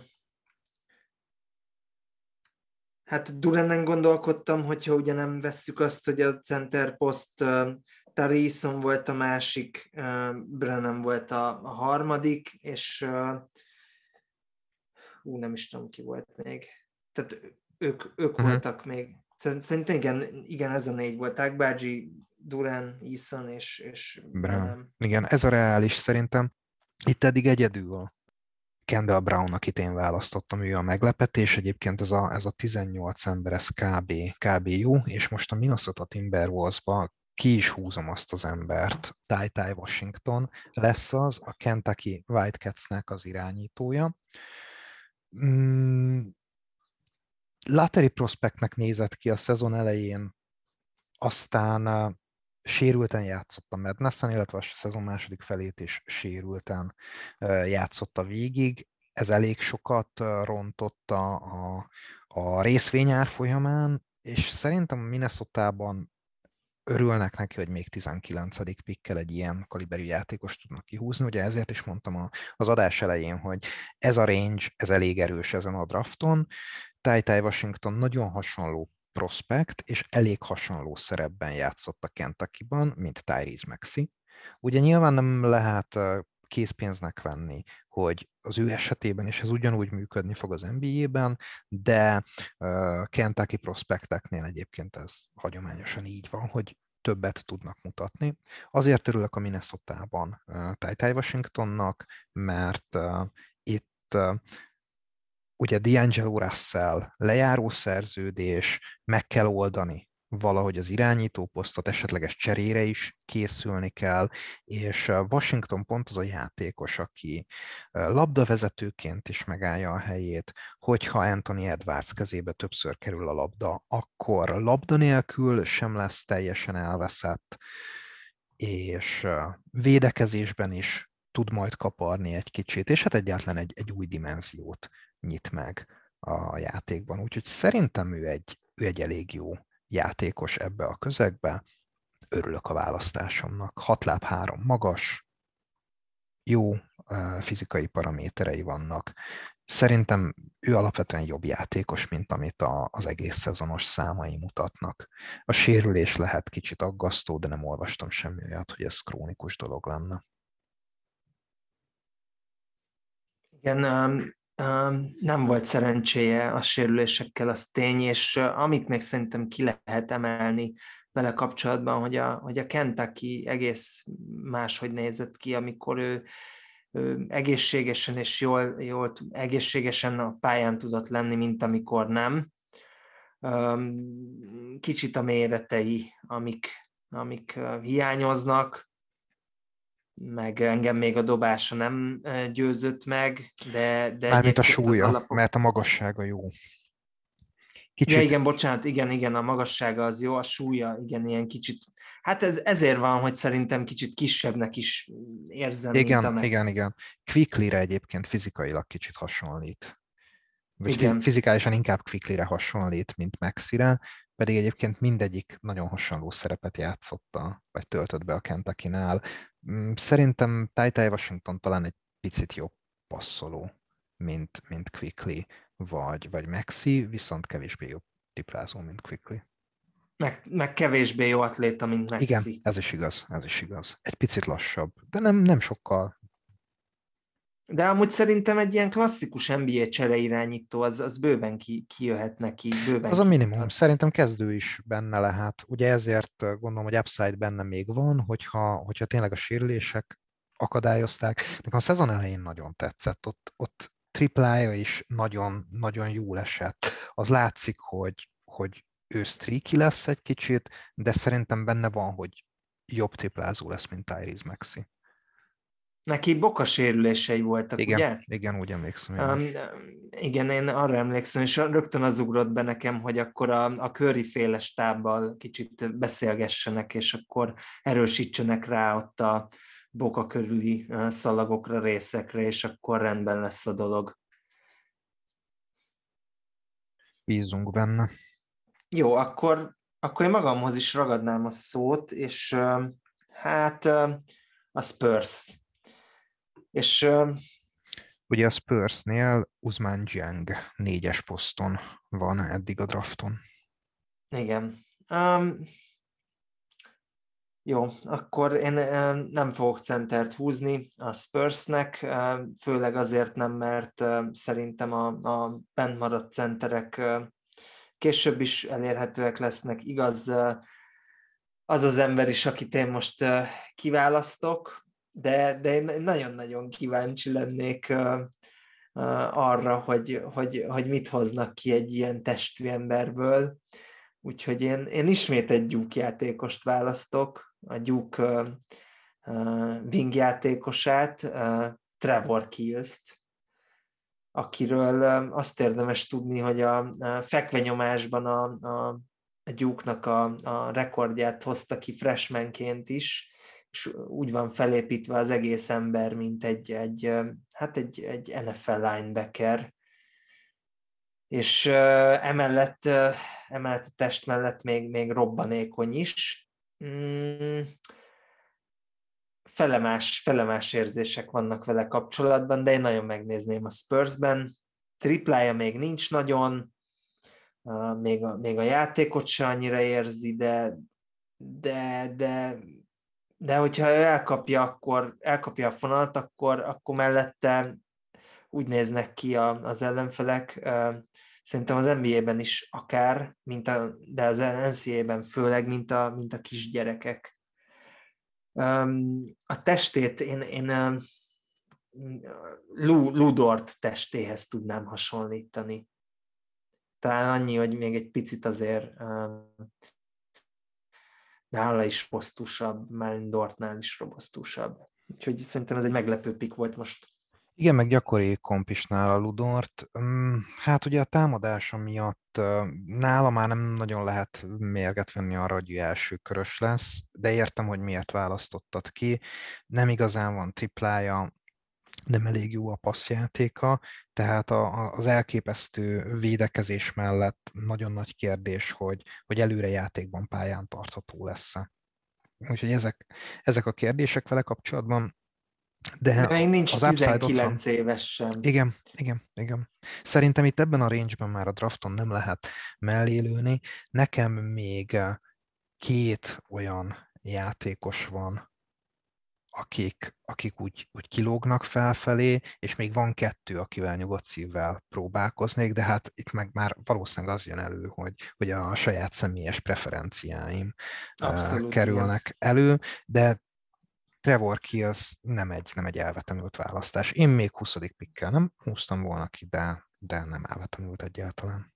hát Duranen gondolkodtam, hogyha ugye nem vesszük azt, hogy a center post uh, Tarison volt a másik, uh, Brennan volt a, a harmadik, és uh, ú, nem is tudom, ki volt még. Tehát ők, ők uh-huh. voltak még. Szerintem igen, igen, ez a négy volt. Ágbágyi, Duran, Eason és, és Brown. Igen, ez a reális szerintem. Itt eddig egyedül Kendall Brown, akit én választottam, ő a meglepetés. Egyébként ez a, ez a 18 ember, ez kb, kb jó, és most a Minnesota Timberwolves-ba ki is húzom azt az embert. Ty Ty Washington lesz az, a Kentucky Whitecats-nek az irányítója. Mm, Lateri prospektnek nézett ki a szezon elején, aztán sérülten játszott a Madnessen, illetve a szezon második felét is sérülten játszotta végig. Ez elég sokat rontotta a, a részvényár folyamán, és szerintem a Minnesota-ban örülnek neki, hogy még 19. pikkel egy ilyen kaliberű játékos tudnak kihúzni. Ugye ezért is mondtam az adás elején, hogy ez a range, ez elég erős ezen a drafton. Ty Washington nagyon hasonló prospekt, és elég hasonló szerepben játszott a Kentucky-ban, mint Tyrese Maxi. Ugye nyilván nem lehet készpénznek venni, hogy az ő esetében is ez ugyanúgy működni fog az NBA-ben, de Kentucky prospekteknél egyébként ez hagyományosan így van, hogy többet tudnak mutatni. Azért örülök a Minnesota-ban Ty Washingtonnak, mert itt ugye D'Angelo Russell, lejáró szerződés, meg kell oldani valahogy az irányító posztot, esetleges cserére is készülni kell, és Washington pont az a játékos, aki labdavezetőként is megállja a helyét, hogyha Anthony Edwards kezébe többször kerül a labda, akkor labda nélkül sem lesz teljesen elveszett, és védekezésben is tud majd kaparni egy kicsit, és hát egyáltalán egy, egy új dimenziót nyit meg a játékban. Úgyhogy szerintem ő egy, ő egy elég jó játékos ebbe a közegbe. Örülök a választásomnak. 6 láb 3 magas, jó fizikai paraméterei vannak. Szerintem ő alapvetően jobb játékos, mint amit a, az egész szezonos számai mutatnak. A sérülés lehet kicsit aggasztó, de nem olvastam semmi olyat, hogy ez krónikus dolog lenne. Igen, nem volt szerencséje a sérülésekkel, az tény, és amit még szerintem ki lehet emelni vele kapcsolatban, hogy a, hogy a Kentucky egész máshogy nézett ki, amikor ő, ő egészségesen és jól, jól, egészségesen a pályán tudott lenni, mint amikor nem. Kicsit a méretei, amik, amik hiányoznak, meg engem még a dobása nem győzött meg, de... de Mármint a súlya, alapok... mert a magassága jó. Kicsit. Ja, igen, bocsánat, igen, igen, a magassága az jó, a súlya, igen, ilyen kicsit, hát ez, ezért van, hogy szerintem kicsit kisebbnek is érzem. Igen, mint igen, igen. Quickly-re egyébként fizikailag kicsit hasonlít. Vagy igen. fizikálisan inkább Quickly-re hasonlít, mint Maxire, pedig egyébként mindegyik nagyon hasonló szerepet játszotta, vagy töltött be a Kentucky-nál. Mm, szerintem Ty Washington talán egy picit jobb passzoló, mint, mint Quickly, vagy, vagy Maxi, viszont kevésbé jobb triplázó, mint Quickly. Meg, meg kevésbé jó atléta, mint Maxi. Igen, ez is igaz, ez is igaz. Egy picit lassabb, de nem, nem sokkal de amúgy szerintem egy ilyen klasszikus NBA csereirányító, az, az bőven ki, kijöhet neki. Bőven az a minimum. Kijöhet. Szerintem kezdő is benne lehet. Ugye ezért gondolom, hogy upside benne még van, hogyha, hogyha tényleg a sérülések akadályozták. Nekem a szezon elején nagyon tetszett. Ott, ott triplája is nagyon, nagyon jól esett. Az látszik, hogy, hogy ő streaky lesz egy kicsit, de szerintem benne van, hogy jobb triplázó lesz, mint Tyrese Maxi. Neki boka sérülései voltak, igen, ugye? Igen, úgy emlékszem. Én um, igen, én arra emlékszem, és rögtön az ugrott be nekem, hogy akkor a, a köri féle stábbal kicsit beszélgessenek, és akkor erősítsenek rá ott a boka körüli szalagokra, részekre, és akkor rendben lesz a dolog. Bízunk benne. Jó, akkor, akkor én magamhoz is ragadnám a szót, és hát a Spurs és Ugye a Spursnél Uzman Jiang négyes poszton van eddig a drafton. Igen. Um, jó, akkor én nem fogok centert húzni a Spursnek, főleg azért nem, mert szerintem a, a bent maradt centerek később is elérhetőek lesznek. Igaz, az az ember is, akit én most kiválasztok, de, de én nagyon-nagyon kíváncsi lennék arra, hogy, hogy, hogy mit hoznak ki egy ilyen testű emberből. Úgyhogy én, én ismét egy Duke játékost választok, a Duke uh, wing játékosát, Trevor Kills-t, akiről azt érdemes tudni, hogy a, fekvenyomásban a, a, a Duke-nak a, a rekordját hozta ki freshmanként is, és úgy van felépítve az egész ember, mint egy, egy, hát egy, egy NFL linebacker, és emellett, emellett a test mellett még, még robbanékony is. Mm, felemás, felemás érzések vannak vele kapcsolatban, de én nagyon megnézném a Spursben. Triplája még nincs nagyon, még a, még a játékot se annyira érzi, de, de, de de hogyha ő elkapja, akkor elkapja a fonalat, akkor, akkor mellette úgy néznek ki a, az ellenfelek, szerintem az NBA-ben is akár, mint a, de az NCAA-ben főleg, mint a, mint a kisgyerekek. A testét én, én Ludort testéhez tudnám hasonlítani. Talán annyi, hogy még egy picit azért nála is robosztusabb, Dortnál is robosztusabb. Úgyhogy szerintem ez egy meglepő pik volt most. Igen, meg gyakori komp is nála Ludort. Mm, hát ugye a támadása miatt nála már nem nagyon lehet mérget venni arra, hogy első körös lesz, de értem, hogy miért választottad ki. Nem igazán van triplája, nem elég jó a passzjátéka, tehát a, az elképesztő védekezés mellett nagyon nagy kérdés, hogy, hogy előre játékban pályán tartható lesz-e. Úgyhogy ezek, ezek a kérdések vele kapcsolatban. De Még nincs az 19 éves sem. Igen, igen, igen. Szerintem itt ebben a range-ben már a drafton nem lehet mellélőni. Nekem még két olyan játékos van, akik, akik úgy, úgy kilógnak felfelé, és még van kettő, akivel nyugodt szívvel próbálkoznék, de hát itt meg már valószínűleg az jön elő, hogy, hogy a saját személyes preferenciáim Abszolút, kerülnek igen. elő, de Trevor Kills nem egy, nem egy elvetemült választás. Én még 20. pikkel nem húztam volna ki, de, de nem elvetemült egyáltalán.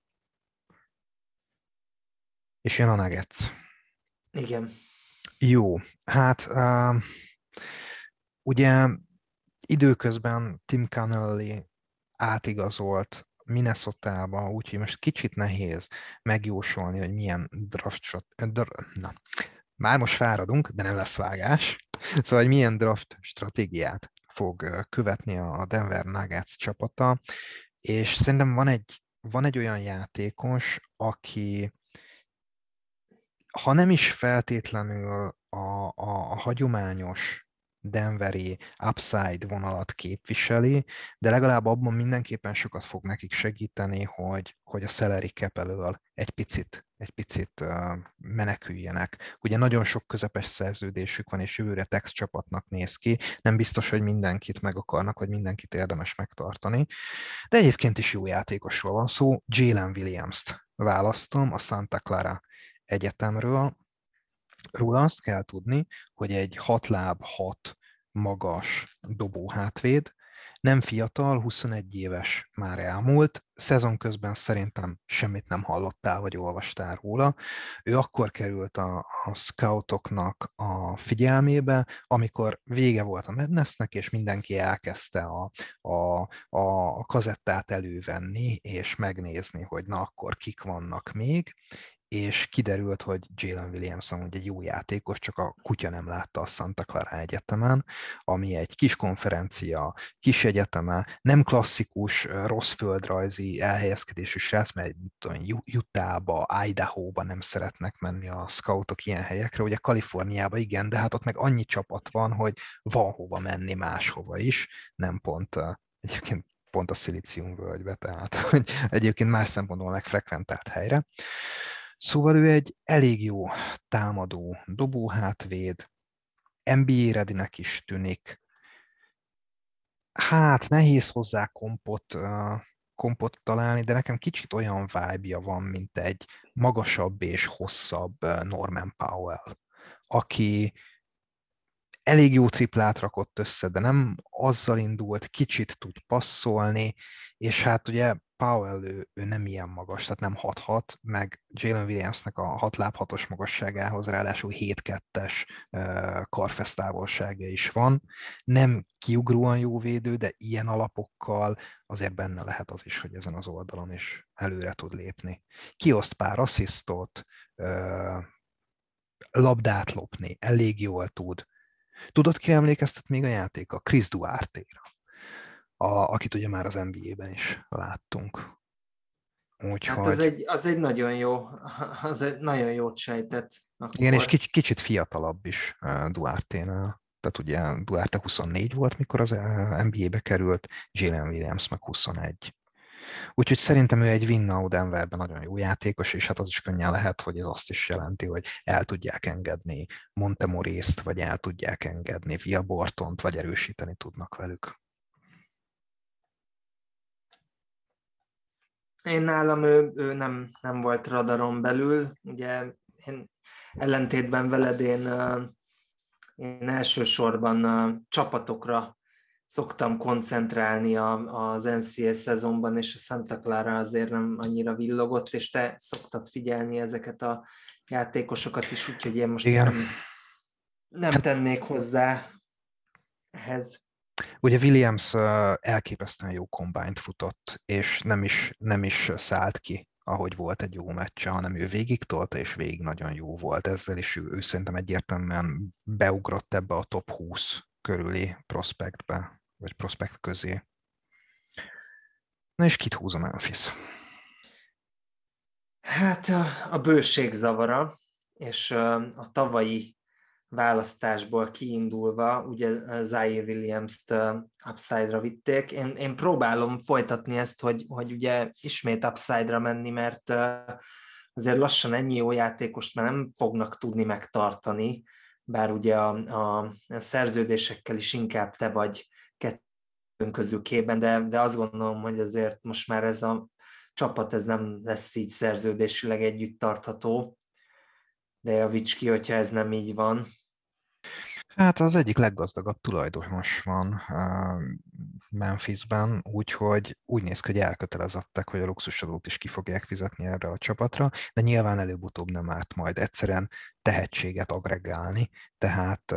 És jön a Nuggets. Igen. Jó, hát uh, Ugye időközben Tim Connelly átigazolt Minnesota-ba, úgyhogy most kicsit nehéz megjósolni, hogy milyen draft dr, na, már most fáradunk, de nem lesz vágás. Szóval, hogy milyen draft stratégiát fog követni a Denver Nuggets csapata, és szerintem van egy, van egy olyan játékos, aki ha nem is feltétlenül a, a, a hagyományos Denveri upside vonalat képviseli, de legalább abban mindenképpen sokat fog nekik segíteni, hogy, hogy a salary cap elől egy picit, egy picit meneküljenek. Ugye nagyon sok közepes szerződésük van, és jövőre Tex csapatnak néz ki, nem biztos, hogy mindenkit meg akarnak, vagy mindenkit érdemes megtartani, de egyébként is jó játékosról van szó, Jalen Williams-t választom a Santa Clara Egyetemről, Róla azt kell tudni, hogy egy 6 láb 6 magas dobó hátvéd, Nem fiatal, 21 éves már elmúlt, szezon közben szerintem semmit nem hallottál vagy olvastál róla. Ő akkor került a, a scoutoknak a figyelmébe, amikor vége volt a Madnessnek, és mindenki elkezdte a, a, a kazettát elővenni, és megnézni, hogy na akkor kik vannak még, és kiderült, hogy Jalen Williamson ugye jó játékos, csak a kutya nem látta a Santa Clara Egyetemen, ami egy kis konferencia, kis egyeteme, nem klasszikus, rossz földrajzi elhelyezkedésű srác, mert tudom, Utahba, Idaho-ba nem szeretnek menni a scoutok ilyen helyekre, ugye Kaliforniába igen, de hát ott meg annyi csapat van, hogy van hova menni máshova is, nem pont egyébként pont a völgybe, tehát hogy egyébként más szempontból megfrekventált helyre. Szóval ő egy elég jó támadó dobóhátvéd, NBA redinek is tűnik. Hát nehéz hozzá kompot, kompot találni, de nekem kicsit olyan vibe van, mint egy magasabb és hosszabb Norman Powell, aki elég jó triplát rakott össze, de nem azzal indult, kicsit tud passzolni, és hát ugye Powell ő, ő nem ilyen magas, tehát nem 6-6, meg Jalen Williamsnek a 6 láb 6-os magasságához ráadásul 7-2-es karfesztávolsága is van. Nem kiugróan jó védő, de ilyen alapokkal azért benne lehet az is, hogy ezen az oldalon is előre tud lépni. Kioszt pár asszisztot, labdát lopni, elég jól tud. Tudod, ki emlékeztet még a játéka? Chris Duarte-ra a, akit ugye már az NBA-ben is láttunk. Úgyhogy... Hát az egy, az egy nagyon jó, az egy nagyon jó sejtett. Akkor. Igen, és kicsit, kicsit fiatalabb is uh, Duarte-nál. Tehát ugye Duarte 24 volt, mikor az NBA-be került, Jalen Williams meg 21. Úgyhogy szerintem ő egy Winnau Denverben nagyon jó játékos, és hát az is könnyen lehet, hogy ez azt is jelenti, hogy el tudják engedni Montemorészt, vagy el tudják engedni Will Bortont, vagy erősíteni tudnak velük. Én nálam ő, ő nem, nem volt radaron belül, ugye én ellentétben veled én, én elsősorban csapatokra szoktam koncentrálni az NCS szezonban, és a Santa Clara azért nem annyira villogott, és te szoktad figyelni ezeket a játékosokat is, úgyhogy én most Igen. nem, nem tennék hozzá ehhez. Ugye Williams elképesztően jó kombányt futott, és nem is, nem is szállt ki, ahogy volt egy jó meccse, hanem ő végig tolta, és végig nagyon jó volt ezzel, és ő, ő szerintem egyértelműen beugrott ebbe a top 20 körüli prospektbe, vagy prospekt közé. Na és kit húzom Memphis? Hát a, a bőség zavara, és a tavalyi választásból kiindulva, ugye Zaire Williams-t upside-ra vitték. Én, én próbálom folytatni ezt, hogy, hogy ugye ismét upside-ra menni, mert azért lassan ennyi jó játékost már nem fognak tudni megtartani, bár ugye a, a szerződésekkel is inkább te vagy kettőnk közül képben, de, de azt gondolom, hogy azért most már ez a csapat ez nem lesz így szerződésileg együtt tartható, de javíts ki, hogyha ez nem így van. Hát az egyik leggazdagabb tulajdonos van Memphisben, úgyhogy úgy néz ki, hogy elkötelezettek, hogy a luxusadót is ki fogják fizetni erre a csapatra, de nyilván előbb-utóbb nem árt majd egyszerűen tehetséget agregálni, tehát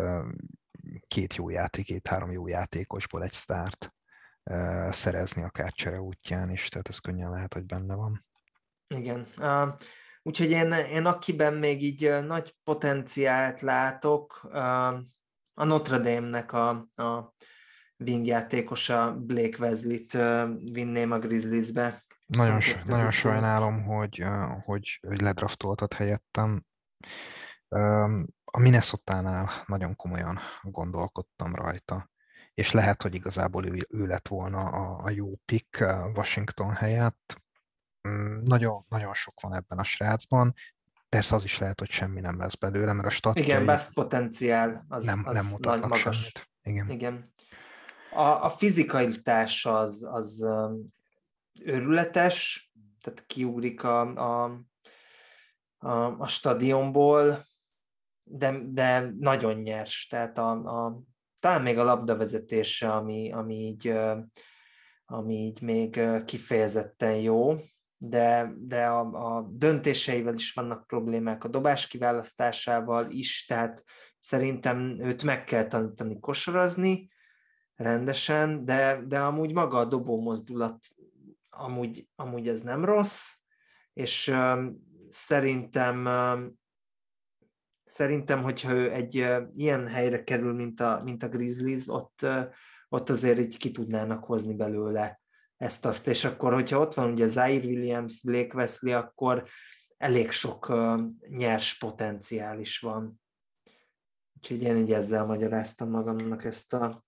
két jó játék, két-három jó játékosból egy sztárt szerezni akár csere útján is, tehát ez könnyen lehet, hogy benne van. Igen. Uh, Úgyhogy én, én akiben még így nagy potenciált látok, a Notre Dame-nek a, a wingjátékosa Blake Wesley-t vinném a Grizzliesbe. Nagyon, nagyon sajnálom, hogy, hogy, hogy ledraftoltad helyettem. A Minnesota-nál nagyon komolyan gondolkodtam rajta, és lehet, hogy igazából ő, ő lett volna a, a jó pick Washington helyett. Mm, nagyon, nagyon sok van ebben a srácban. Persze az is lehet, hogy semmi nem lesz belőle, mert a statjai... Igen, best potenciál az, nem, az nem mutatnak nagy, magas. semmit. Igen. Igen. A, a fizikalitás az, az őrületes, tehát kiugrik a, a, a, a stadionból, de, de nagyon nyers, tehát a, a talán még a labdavezetése, ami, ami, így, ami így még kifejezetten jó, de, de a, a döntéseivel is vannak problémák, a dobás kiválasztásával is, tehát szerintem őt meg kell tanítani kosarazni rendesen, de, de amúgy maga a dobó mozdulat, amúgy, amúgy ez nem rossz, és um, szerintem um, szerintem, hogyha ő egy uh, ilyen helyre kerül, mint a, mint a Grizzlies, ott, uh, ott azért így ki tudnának hozni belőle ezt-azt, és akkor, hogyha ott van ugye Zaire Williams, Blake Wesley, akkor elég sok uh, nyers potenciál is van. Úgyhogy én így ezzel magyaráztam magamnak ezt a...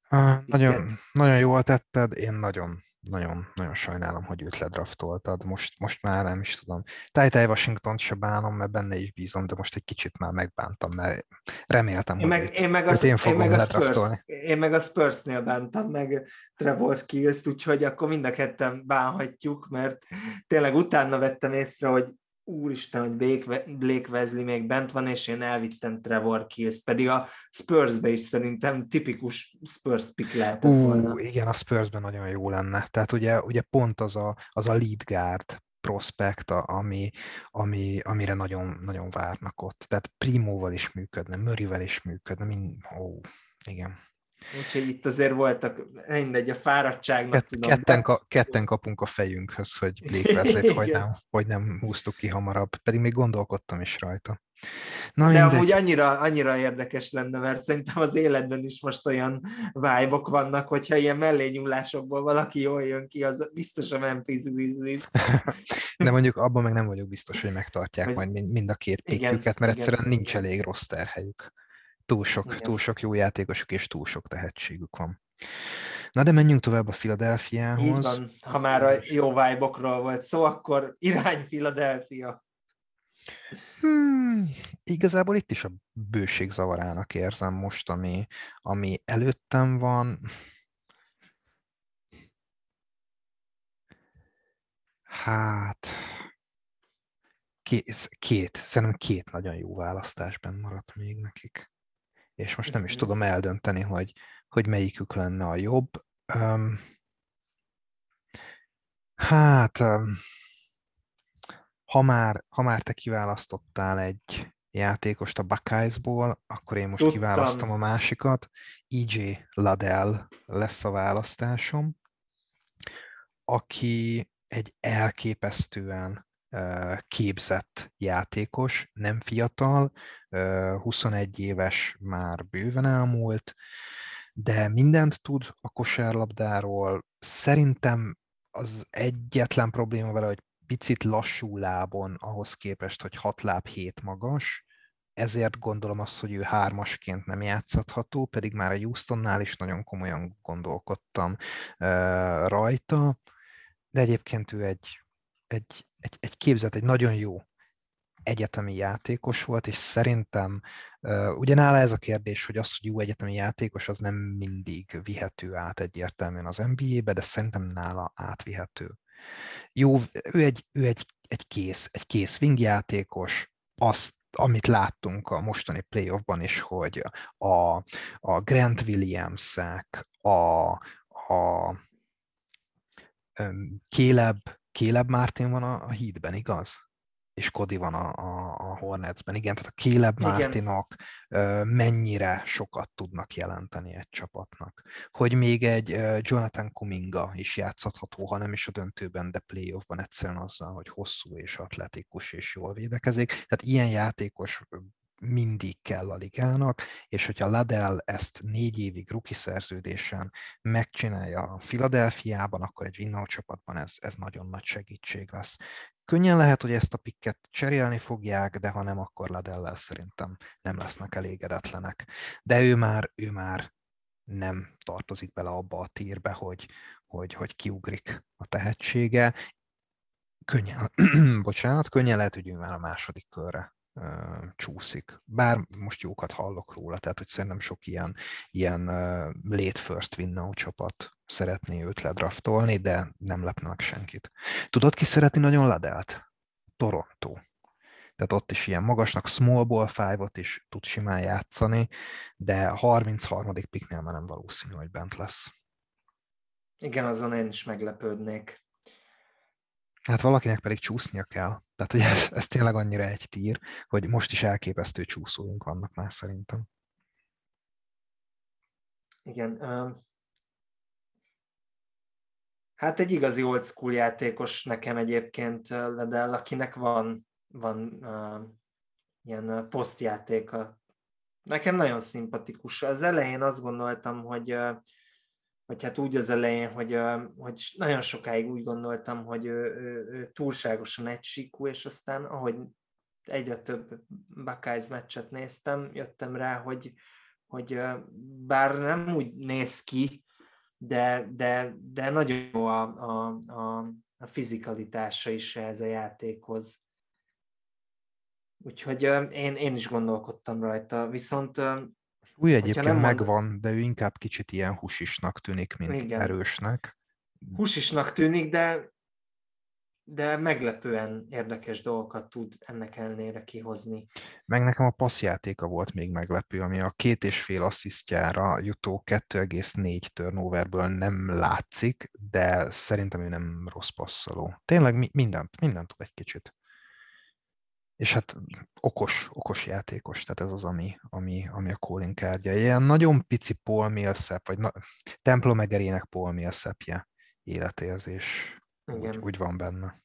Nagyon, nagyon jól tetted, én nagyon, nagyon, nagyon sajnálom, hogy őt ledraftoltad. Most, most már nem is tudom. Tájtáj Washington se bánom, mert benne is bízom, de most egy kicsit már megbántam, mert reméltem, én meg, hogy én meg az, én, én meg a Spurs, én meg a Spursnél bántam meg Trevor Kills-t, úgyhogy akkor mind a ketten bánhatjuk, mert tényleg utána vettem észre, hogy úristen, hogy Blake Wesley még bent van, és én elvittem Trevor Kills, pedig a Spursbe is szerintem tipikus Spurs pick lehetett uh, volna. Igen, a Spursben nagyon jó lenne. Tehát ugye, ugye pont az a, az a lead guard prospekt, ami, ami, amire nagyon, nagyon várnak ott. Tehát Primóval is működne, Murrayvel is működne, mind, ó, igen. Úgyhogy itt azért voltak, mindegy, a fáradtságnak Kett, tudom. Ketten, ka, ketten kapunk a fejünkhöz, hogy Blake hogy nem, hogy nem húztuk ki hamarabb, pedig még gondolkodtam is rajta. Na, De mindegy. amúgy annyira, annyira érdekes lenne, mert szerintem az életben is most olyan vibe vannak, hogyha ilyen mellényúlásokból valaki jól jön ki, az biztos a Memphis Grizzlies. De mondjuk abban meg nem vagyok biztos, hogy megtartják hogy... majd mind a két pikjüket, mert igen, egyszerűen nincs elég rossz terhelyük. Túl sok, túl sok jó játékosuk és túl sok tehetségük van. Na de menjünk tovább a Philadelphiához. Így van, ha már a jó vibe volt szó, akkor irány Philadelphia. Hmm, igazából itt is a bőség zavarának érzem most, ami, ami előttem van. Hát, két, két, szerintem két nagyon jó választásban maradt még nekik és most nem is tudom eldönteni, hogy, hogy melyikük lenne a jobb. Um, hát, um, ha, már, ha már te kiválasztottál egy játékost a Buckeyesból, akkor én most Tudtam. kiválasztom a másikat. EJ Ladell lesz a választásom, aki egy elképesztően képzett játékos, nem fiatal, 21 éves már bőven elmúlt, de mindent tud a kosárlabdáról. Szerintem az egyetlen probléma vele, hogy picit lassú lábon ahhoz képest, hogy 6 láb 7 magas, ezért gondolom azt, hogy ő hármasként nem játszható, pedig már a Houstonnál is nagyon komolyan gondolkodtam rajta, de egyébként ő egy, egy, egy, egy képzett, egy nagyon jó egyetemi játékos volt, és szerintem uh, ugyanála ez a kérdés, hogy az, hogy jó egyetemi játékos, az nem mindig vihető át egyértelműen az NBA-be, de szerintem nála átvihető. Jó, ő egy, ő egy, egy kész, egy kész wing játékos, azt amit láttunk a mostani playoffban is, hogy a, a Grant Williams-ek, a, a Caleb, Caleb Martin van a, a hídben, igaz? és Cody van a, a, a Hornetsben. Igen, tehát a Caleb Martinok mennyire sokat tudnak jelenteni egy csapatnak. Hogy még egy Jonathan Kuminga is játszható, ha nem is a döntőben, de playoffban egyszerűen azzal, hogy hosszú és atletikus és jól védekezik. Tehát ilyen játékos mindig kell a ligának, és hogyha Ladell ezt négy évig ruki szerződésen megcsinálja a Filadelfiában, akkor egy Winnau csapatban ez, ez nagyon nagy segítség lesz. Könnyen lehet, hogy ezt a pikket cserélni fogják, de ha nem, akkor Ladellel szerintem nem lesznek elégedetlenek. De ő már, ő már nem tartozik bele abba a tírbe, hogy, hogy, hogy kiugrik a tehetsége. Könnyen, bocsánat, könnyen lehet, hogy ő már a második körre csúszik. Bár most jókat hallok róla, tehát hogy szerintem sok ilyen, ilyen late first win csapat szeretné őt ledraftolni, de nem lepne meg senkit. Tudod, ki szeretni nagyon Ladelt? Toronto. tehát ott is ilyen magasnak, small ball five-ot is tud simán játszani, de 33. piknél már nem valószínű, hogy bent lesz. Igen, azon én is meglepődnék. Hát valakinek pedig csúsznia kell. Tehát, hogy ez, ez tényleg annyira egy tír, hogy most is elképesztő csúszóink vannak már szerintem. Igen. Hát egy igazi old school játékos nekem egyébként Ledell, akinek van, van uh, ilyen posztjátéka. Nekem nagyon szimpatikus. Az elején azt gondoltam, hogy uh, vagy hát úgy az elején, hogy, hogy nagyon sokáig úgy gondoltam, hogy ő, ő, ő túlságosan egysíkú, és aztán ahogy egyre több Buckeyes meccset néztem, jöttem rá, hogy, hogy bár nem úgy néz ki, de, de, de nagyon jó a, a, a, a fizikalitása is ez a játékhoz. Úgyhogy én, én is gondolkodtam rajta, viszont új egyébként nem megvan, mond... de ő inkább kicsit ilyen húsisnak tűnik, mint Igen. erősnek. Húsisnak tűnik, de, de meglepően érdekes dolgokat tud ennek ellenére kihozni. Meg nekem a passzjátéka volt még meglepő, ami a két és fél asszisztjára jutó 2,4 turnoverből nem látszik, de szerintem ő nem rossz passzoló. Tényleg mindent, mindent tud egy kicsit és hát okos, okos játékos, tehát ez az, ami, ami, ami a Colin kártya. Ilyen nagyon pici Paul Millsap, vagy na, templom egerének Paul Millsapje életérzés, Igen. Úgy, úgy van benne.